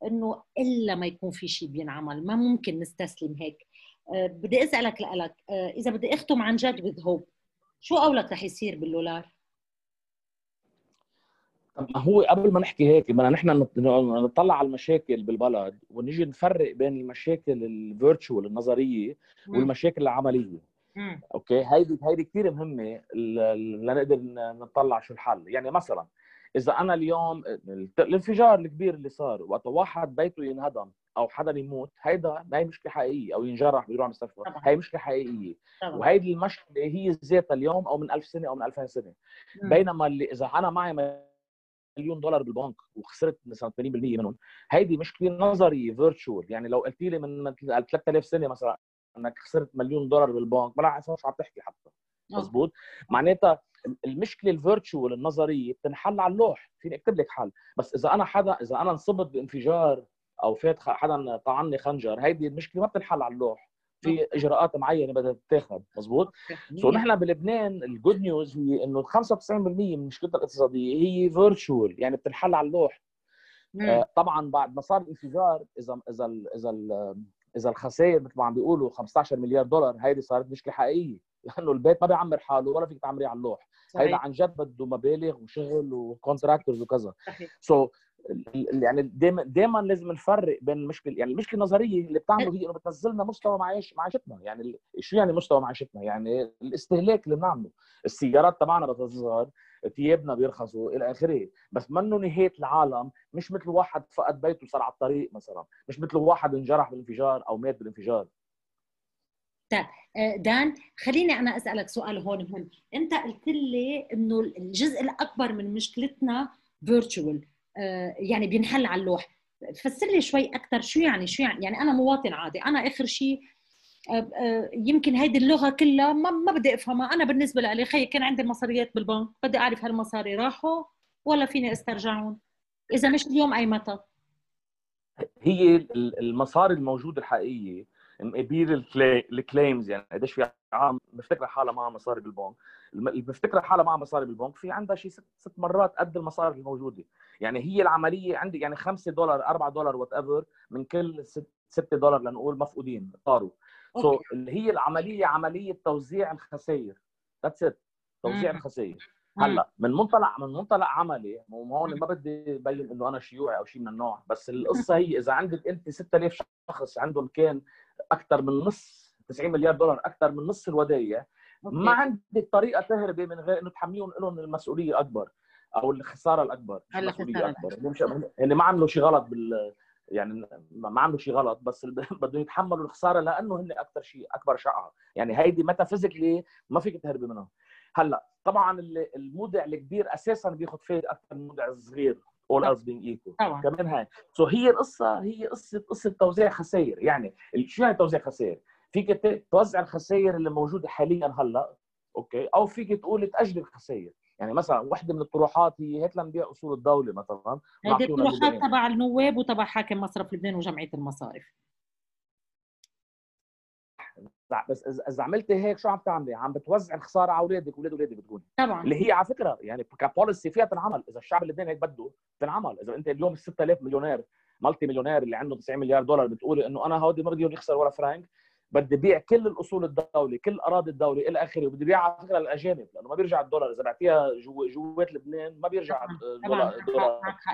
Speaker 1: إنه إلا ما يكون في شيء بينعمل ما ممكن نستسلم هيك. أه بدي أسألك لك أه إذا بدي أختم عن جد with hope شو قولك رح يصير بالدولار؟
Speaker 2: ما هو قبل ما نحكي هيك بدنا نحن نطلع على المشاكل بالبلد ونيجي نفرق بين المشاكل الـ virtual النظرية والمشاكل العملية. مم. okay؟ هيدي هيدي كثير مهمة لنقدر نطلع شو الحل. يعني مثلا إذا أنا اليوم الانفجار الكبير اللي صار وقت واحد بيته ينهدم أو حدا يموت هيدا هي مشكلة حقيقية. أو ينجرح بيروح على المستشفى. هي مشكلة حقيقية. وهيدي المشكلة هي ذاتها اليوم أو من 1000 سنة أو من 2000 سنة. مم. بينما اللي إذا أنا معي مليون دولار بالبنك وخسرت مثلا 80% منهم هيدي مشكلة نظرية فيرتشوال يعني لو قلت لي من 3000 سنة مثلا انك خسرت مليون دولار بالبنك. ما راح شو عم تحكي حتى. آه. مزبوط معناتها المشكلة الـ virtual النظرية بتنحل على اللوح. فيني أكتب لك حل. بس إذا أنا حدا إذا أنا انصبت بانفجار أو فات حدا طعني خنجر هيدي المشكلة ما بتنحل على اللوح. في آه. إجراءات معينة بدها تتاخذ مزبوط so نحن بلبنان الـ good news هي إنه 95% من مشكلتنا الاقتصادية هي virtual يعني بتنحل على اللوح. آه طبعا بعد ما صار الانفجار إذا إذا إذا إذا الخسائر مثل ما عم بيقولوا 15 مليار دولار هيدي صارت مشكلة حقيقية. لأنه البيت ما بيعمر حاله ولا فيك تعمريه على اللوح. هيدا عن جد بده مبالغ وشغل و contractors وكذا. so, يعني دائما دائما لازم نفرق بين المشكلة يعني المشكلة النظرية اللي بتعمله هي إنه بتنزلنا مستوى معيش معيشتنا. يعني شو يعني مستوى معيشتنا؟ يعني الاستهلاك اللي بنعمله. السيارات تبعنا بتصغر ثيابنا بيرخصوا إلى آخره. بس منه نهاية العالم مش مثل واحد فقد بيته وصار على الطريق مثلا. مش مثل واحد انجرح بالانفجار أو مات بالانفجار.
Speaker 1: طيب آه، دان خليني أنا أسألك سؤال هون مهم أنت قلت لي إنه الجزء الأكبر من مشكلتنا virtual آه، يعني بينحل على اللوح. فسر لي شوي أكثر شو يعني شو يعني؟ يعني أنا مواطن عادي. أنا آخر شيء يمكن هيدي اللغة كلها ما, ما بدي أفهمها. أنا بالنسبة لي خي كان عندي المصاريات بالبنك. بدي أعرف هالمصاري راحوا ولا فيني أسترجعهم. إذا مش اليوم أي متى.
Speaker 2: هي المصاري الموجودة الحقيقية مقابيل الـ claims يعني قديش في عالم مفتكره حالها معها مصاري بالبنك. مفتكره حالها معها مصاري بالبنك في عندها شيء ست, ست مرات قد المصاري الموجودة. يعني هي العملية عندي يعني 5 دولار 4 دولار whatever من كل 6 دولار لنقول مفقودين طاروا. so, اللي هي العملية عملية توزيع الخسائر. that's it توزيع الخسائر. هلا من منطلق من منطلق عملي وهون ما بدي ابين إنه أنا شيوعي أو شيء من النوع بس القصة هي إذا عندك أنت 6000 شخص عندهم كان أكثر من نص 90 مليار دولار أكثر من نص الودايع ما عندك طريقة تهربي من غير إنه تحمليهم لهم المسؤولية الاكبر أو الخسارة الأكبر المسؤولية الأكبر. اللي ما عملوا شيء غلط بال يعني ما عملوا شيء غلط بس بدهم يتحملوا الخسارة لأنه هن أكثر شيء أكبر شقعه يعني هيدي ميتافيزيكلي ما فيك تهربي منها. هلأ طبعا المودع الكبير أساسا بياخذ فايده أكثر من المودع الصغير all else being equal. طبعا. كمان هاي. so so هي القصة هي قصة قصة توزيع خسائر. يعني شو يعني توزيع خسائر؟ فيك توزع الخسائر اللي موجودة حاليا هلأ أوكي؟ أو فيك تقول تأجل الخسائر. يعني مثلا وحده من الطروحات هي هات لنبيع أصول الدولة مثلا
Speaker 1: هذه الطروحات تبع النواب وتبع حاكم مصرف لبنان وجمعية المصارف.
Speaker 2: بس اذا عملتي هيك شو عم تعملي؟ عم بتوزع الخساره على أولادك واولاد أولادك بتقولي.
Speaker 1: طبعا.
Speaker 2: اللي هي على فكرة يعني ك policy فيها تنعمل. إذا الشعب اللبناني هيك بده تنعمل. إذا أنت اليوم ال 6000 مليونير multi-millionaire اللي عنده 90 مليار دولار بتقولي إنه أنا هودي ما بدي يخسر ولا فرانك بدي بيع كل الأصول الدولي كل اراضي الدولة إلى آخره وبدي بيعها على فكرة للأجانب لأنه ما بيرجع الدولار إذا بعتيها جو جوات لبنان ما بيرجع الدولار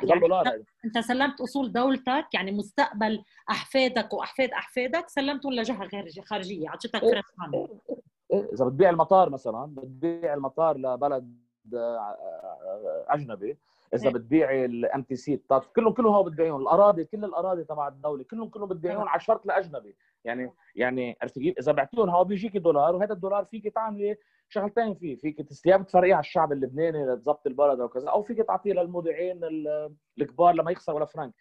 Speaker 1: يعني دولار انت سلمت أصول دولتك يعني مستقبل أحفادك وأحفاد أحفادك سلمتهم لجهة خارجية اعطيتك
Speaker 2: إيه. إيه. إيه. إذا بتبيع المطار مثلا بتبيع المطار لبلد آه، آه، أجنبي إذا إيه. بتبيعي ال MTC كلهم كلهم هو بتبيعون الأراضي كل الأراضي تبع الدولة كلهم كلهم بتبيعون على شرط لأجنبي. يعني يعني عرفتي كيف؟ إذا بعتيهم هو بيجيكي دولار وهذا الدولار فيك تعملي شغلتين فيه. فيك تسليها بتفرقيه على الشعب اللبناني لتظبط البلد أو كذا أو فيك تعطيه للمودعين الكبار لما يخسر ولا فرنك.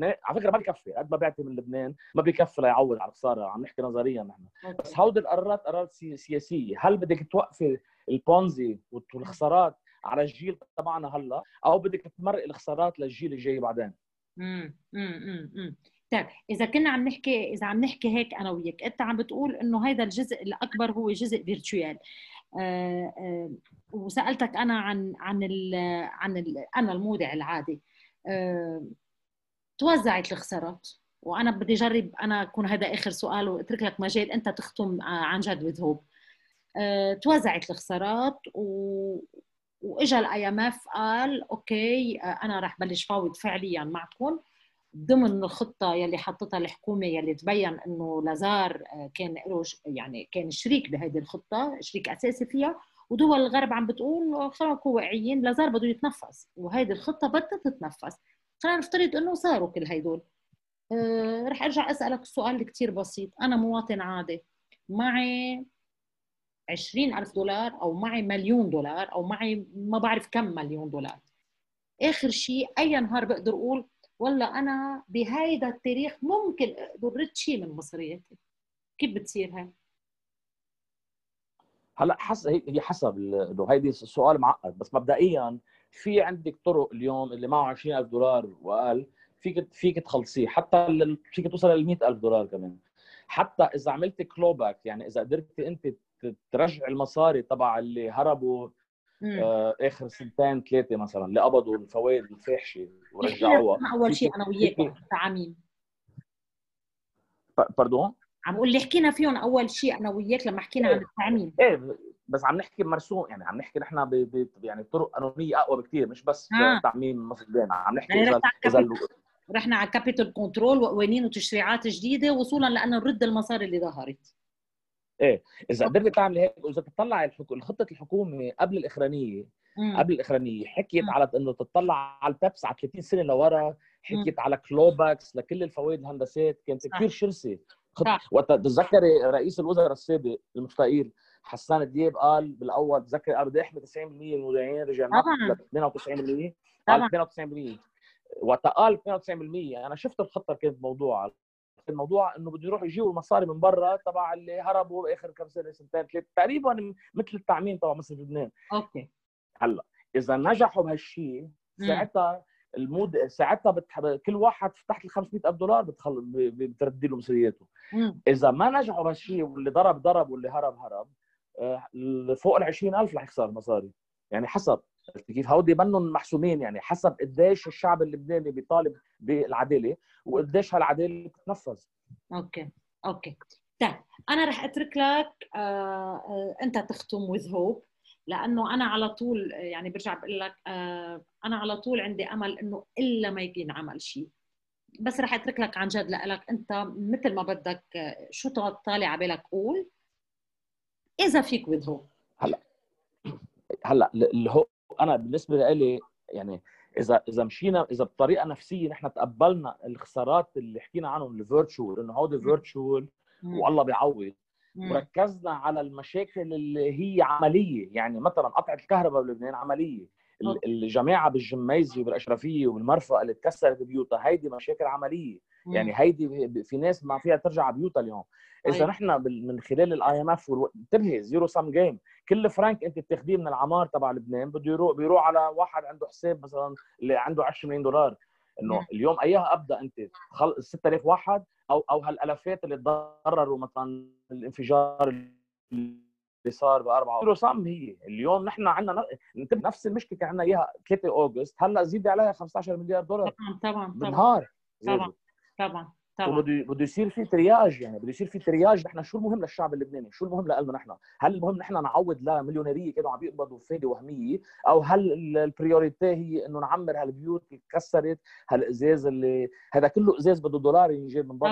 Speaker 2: على فكرة ما بكفي قد ما بعتي من لبنان ما بكفي ليعوض على الخساره عم نحكي نظريا نحن. بس هودي القرارات قرارات سياسية. هل بدك توقفي البونزي والخسارات على الجيل تبعنا هلا أو بدك تمرق الخسارات للجيل الجاي بعدين.
Speaker 1: طيب إذا كنا عم نحكي إذا عم نحكي هيك أنا وياك أنت عم بتقول إنه هذا الجزء الأكبر هو جزء فيرتشوال آه آه وسألتك أنا عن عن ال عن ال أنا المودع العادي. آه توزعت الخسارات وأنا بدي اجرب أنا أكون هذا آخر سؤال وأترك لك مجال أنت تختم عن جد وذهوب آه توزعت الخسارات و وإجا ال IMF قال أوكي أنا رح بلش فاوض فعليا معكم. ضمن الخطة يلي حطتها الحكومة يلي تبين إنه لازار آه، كان له يعني كان شريك بهذه الخطة شريك أساسي فيها ودول الغرب عم بتقول خلينا نكون واقعيين لازار بده يتنفس وهيدي الخطة بدها تتنفس. خلينا نفترض إنه صاروا كل هدول أه رح أرجع أسألك السؤال كثير بسيط. أنا مواطن عادي معي 20000 دولار أو معي مليون دولار أو معي ما بعرف كم مليون دولار. آخر شيء أي نهار بقدر أقول والله أنا بهيدا التاريخ ممكن أقدر رد شيء من مصرياتي. كيف بتصير هاي؟
Speaker 2: هلأ حس هي حسب إنه هيدي السؤال معقد بس مبدئيا في عندك طرق اليوم اللي معه 20000 دولار وأقل فيك فيك تخلصيه حتى فيك توصل ل 100000 دولار كمان. حتى إذا عملت كلوباك يعني إذا قدرتي انت ترجع المصاري تبع اللي هربوا آه آخر سنتين ثلاثة مثلا اللي قبضوا الفوائد الفاحشة ورجعوها.
Speaker 1: أول شيء أنا وياك تعميم
Speaker 2: باردون
Speaker 1: عم قول لي حكينا فيهم أول شيء أنا وياك لما حكينا
Speaker 2: إيه.
Speaker 1: عن التعميم.
Speaker 2: إيه بس عم نحكي مرسوم يعني عم نحكي نحن ب... ب... يعني طرق قانونية أقوى بكثير مش بس آه. تعميم مصدرين عم نحكي يعني إذا
Speaker 1: إذا رحنا على capital control وقوانين وتشريعات جديدة وصولا لأنه نرد المصاري اللي ظهرت.
Speaker 2: إيه إذا قدرت تعمل هيك وإذا تطلع الخطة الحكومة قبل الإخرانية مم. قبل الإخرانية حكيت مم. على إنه تطلع على ال PEPs على 30 سنة لورا حكيت مم. على clawbacks لكل الفوائد الهندسات كانت كثير شرسه وقت تتذكري رئيس الوزراء السابق المستقيل حسان دياب قال بالأول تذكري قال بدي أحمي 90% من المودعين رجع ل 92% قال 92% وقت قال 92% أنا شفت الخطة كانت موضوع الموضوع إنه بده يروح يجيبوا المصاري من برا تبع اللي هربوا آخر كم سنة سنتين ثلاثة تقريبا مثل التعميم تبع مصرف لبنان.
Speaker 1: أوكي.
Speaker 2: هلأ إذا نجحوا بهالشيء ساعتها المود ساعتها بتح... كل واحد تحت ال 500000 دولار بتخل... بتردي له مصرياته إذا ما نجحوا بهالشيء واللي ضرب ضرب واللي هرب هرب آه، فوق ال 20000 رح يخسر مصاري يعني حسب. كيف هودي منهم محسومين يعني حسب قديش الشعب اللبناني بيطالب بالعدالة وقديش هالعدالة بتتنفذ.
Speaker 1: أوكي أوكي. طيب أنا رح أترك لك آه آه أنت تختم with hope لأنه أنا على طول يعني برجع بقول لك آه أنا على طول عندي أمل إنه إلا ما ينعمل شيء. بس رح أترك لك عن جد لك أنت مثل ما بدك آه، شو طالع على بالك قول. إذا فيك with hope
Speaker 2: هلأ هلأ اللي هو أنا بالنسبة لي يعني إذا إذا مشينا إذا بطريقة نفسية نحن تقبلنا الخسارات اللي حكينا عنهم ال virtual إنه هودي virtual والله بيعوض. وركزنا على المشاكل اللي هي عملية يعني مثلا قطع الكهرباء بلبنان عملية. الجماعة بالجميزي وبالاشرفيه وبالمرفأ اللي تكسرت بيوتها هيدي مشاكل عملية. يعني هيدي في ناس ما فيها ترجع بيوتها اليوم. إذا طيب. نحن من خلال ال IMF انتبهي zero-sum game كل فرانك انت بتاخذيه من العمار تبع لبنان بده يروح بيروح على واحد عنده حساب مثلا اللي عنده 10 مليون دولار. إنه اليوم اياها أبدأ أنت 6000 واحد أو أو هالالافات اللي تضرروا مثلا الانفجار اللي صار ب 4 zero-sum هي. اليوم نحن عندنا نفس المشكلة كان عندنا إياها 3 اوغست هلأ زيد عليها 15 مليار دولار.
Speaker 1: طبعا طبعا
Speaker 2: بالنهار.
Speaker 1: طبعا. طبعا
Speaker 2: طبعا. بده يصير في triage يعني بده يصير في triage. نحن شو المهم للشعب اللبناني؟ شو المهم لنا نحن؟ هل المهم نحن نعوض لمليونيريه كانوا عم بيقبضوا فايدة وهمية؟ أو هل ال priority هي إنه نعمر هالبيوت اللي تكسرت هالإزاز اللي هذا كله إزاز بده دولار ينجاب من برا.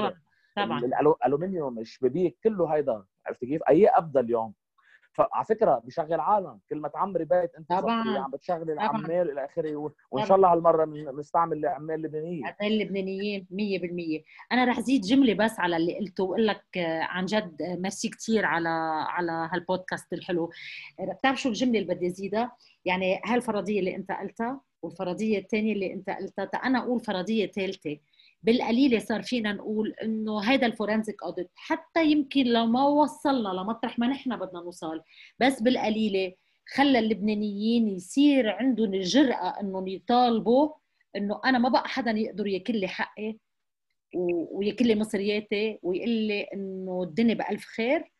Speaker 1: طبعا طبعا.
Speaker 2: الألومنيوم الشبابيك كله هيدا. عرفت كيف؟ أي ابدا اليوم فعلى فكرة بشغل عالم كل ما تعمري بيت أنت
Speaker 1: طبعا
Speaker 2: عم بتشغلي العمال إلى آخره وإن شاء الله هالمرة بنستعمل العمال اللبنانيين.
Speaker 1: عمال لبنانيين 100% أنا رح زيد جملة بس على اللي قلته وأقول لك آه، عن جد آه، ميرسي كثير على على هالبودكاست الحلو. بتعرف شو الجملة اللي بدي أزيدها؟ يعني هالفرضية اللي أنت قلتها والفرضية الثانية اللي أنت قلتها أنا أقول فرضية ثالثه بالقليله صار فينا نقول إنه هذا الفورنزيك أوديت. حتى يمكن لو ما وصلنا لمطرح ما نحن بدنا نوصل بس بالقليلة خلى اللبنانيين يصير عندهم الجرأة إنهم يطالبوا إنه أنا ما بقى حدا يقدر ياكل لي حقي وياكل لي مصرياتي ويقول لي إنه الدنيا بألف خير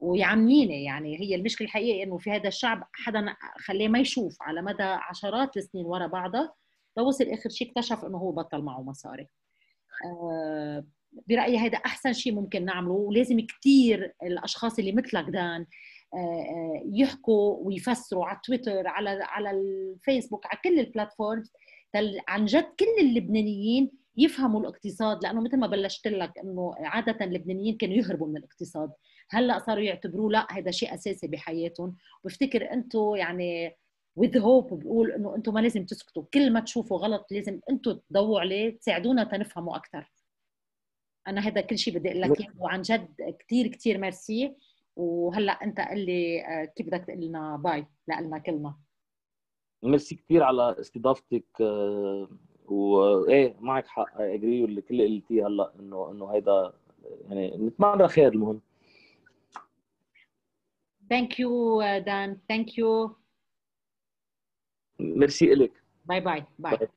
Speaker 1: ويعميني يعني هي المشكلة الحقيقيه إنه في هذا الشعب حدا خليه ما يشوف على مدى عشرات السنين ورا بعضها. لوصل آخر شيء اكتشف إنه هو بطل معه مصاري. برأيي هذا أحسن شيء ممكن نعمله ولازم كثير الأشخاص اللي مثلك دان آه، آه، يحكوا ويفسروا على تويتر على على الفيسبوك على كل البلاتفورمز عن جد كل اللبنانيين يفهموا الاقتصاد لأنه مثل ما بلشت لك إنه عادة اللبنانيين كانوا يهربوا من الاقتصاد. هلأ صاروا يعتبروه لأ هذا شيء أساسي بحياتهم. بفتكر أنتم يعني with hope بقول إنه أنتم ما لازم تسكتوا. كل ما تشوفوا غلط لازم أنتم تضووا عليه تساعدونا تنفهموا أكثر. أنا هذا كل شيء بدي أقول لك إياه وعن جد كثير كثير ميرسي. وهلأ أنت قل لي آه، كيف بدك تقول لنا bye لنا كلمة؟
Speaker 2: ميرسي كثير على استضافتك آه، وايه معك حق اجري واللي كل اللي قلتيه هلأ إنه إنه هيدا يعني نتمنى خير المهم.
Speaker 1: thank you Dan. thank you
Speaker 2: merci لك
Speaker 1: bye bye. bye.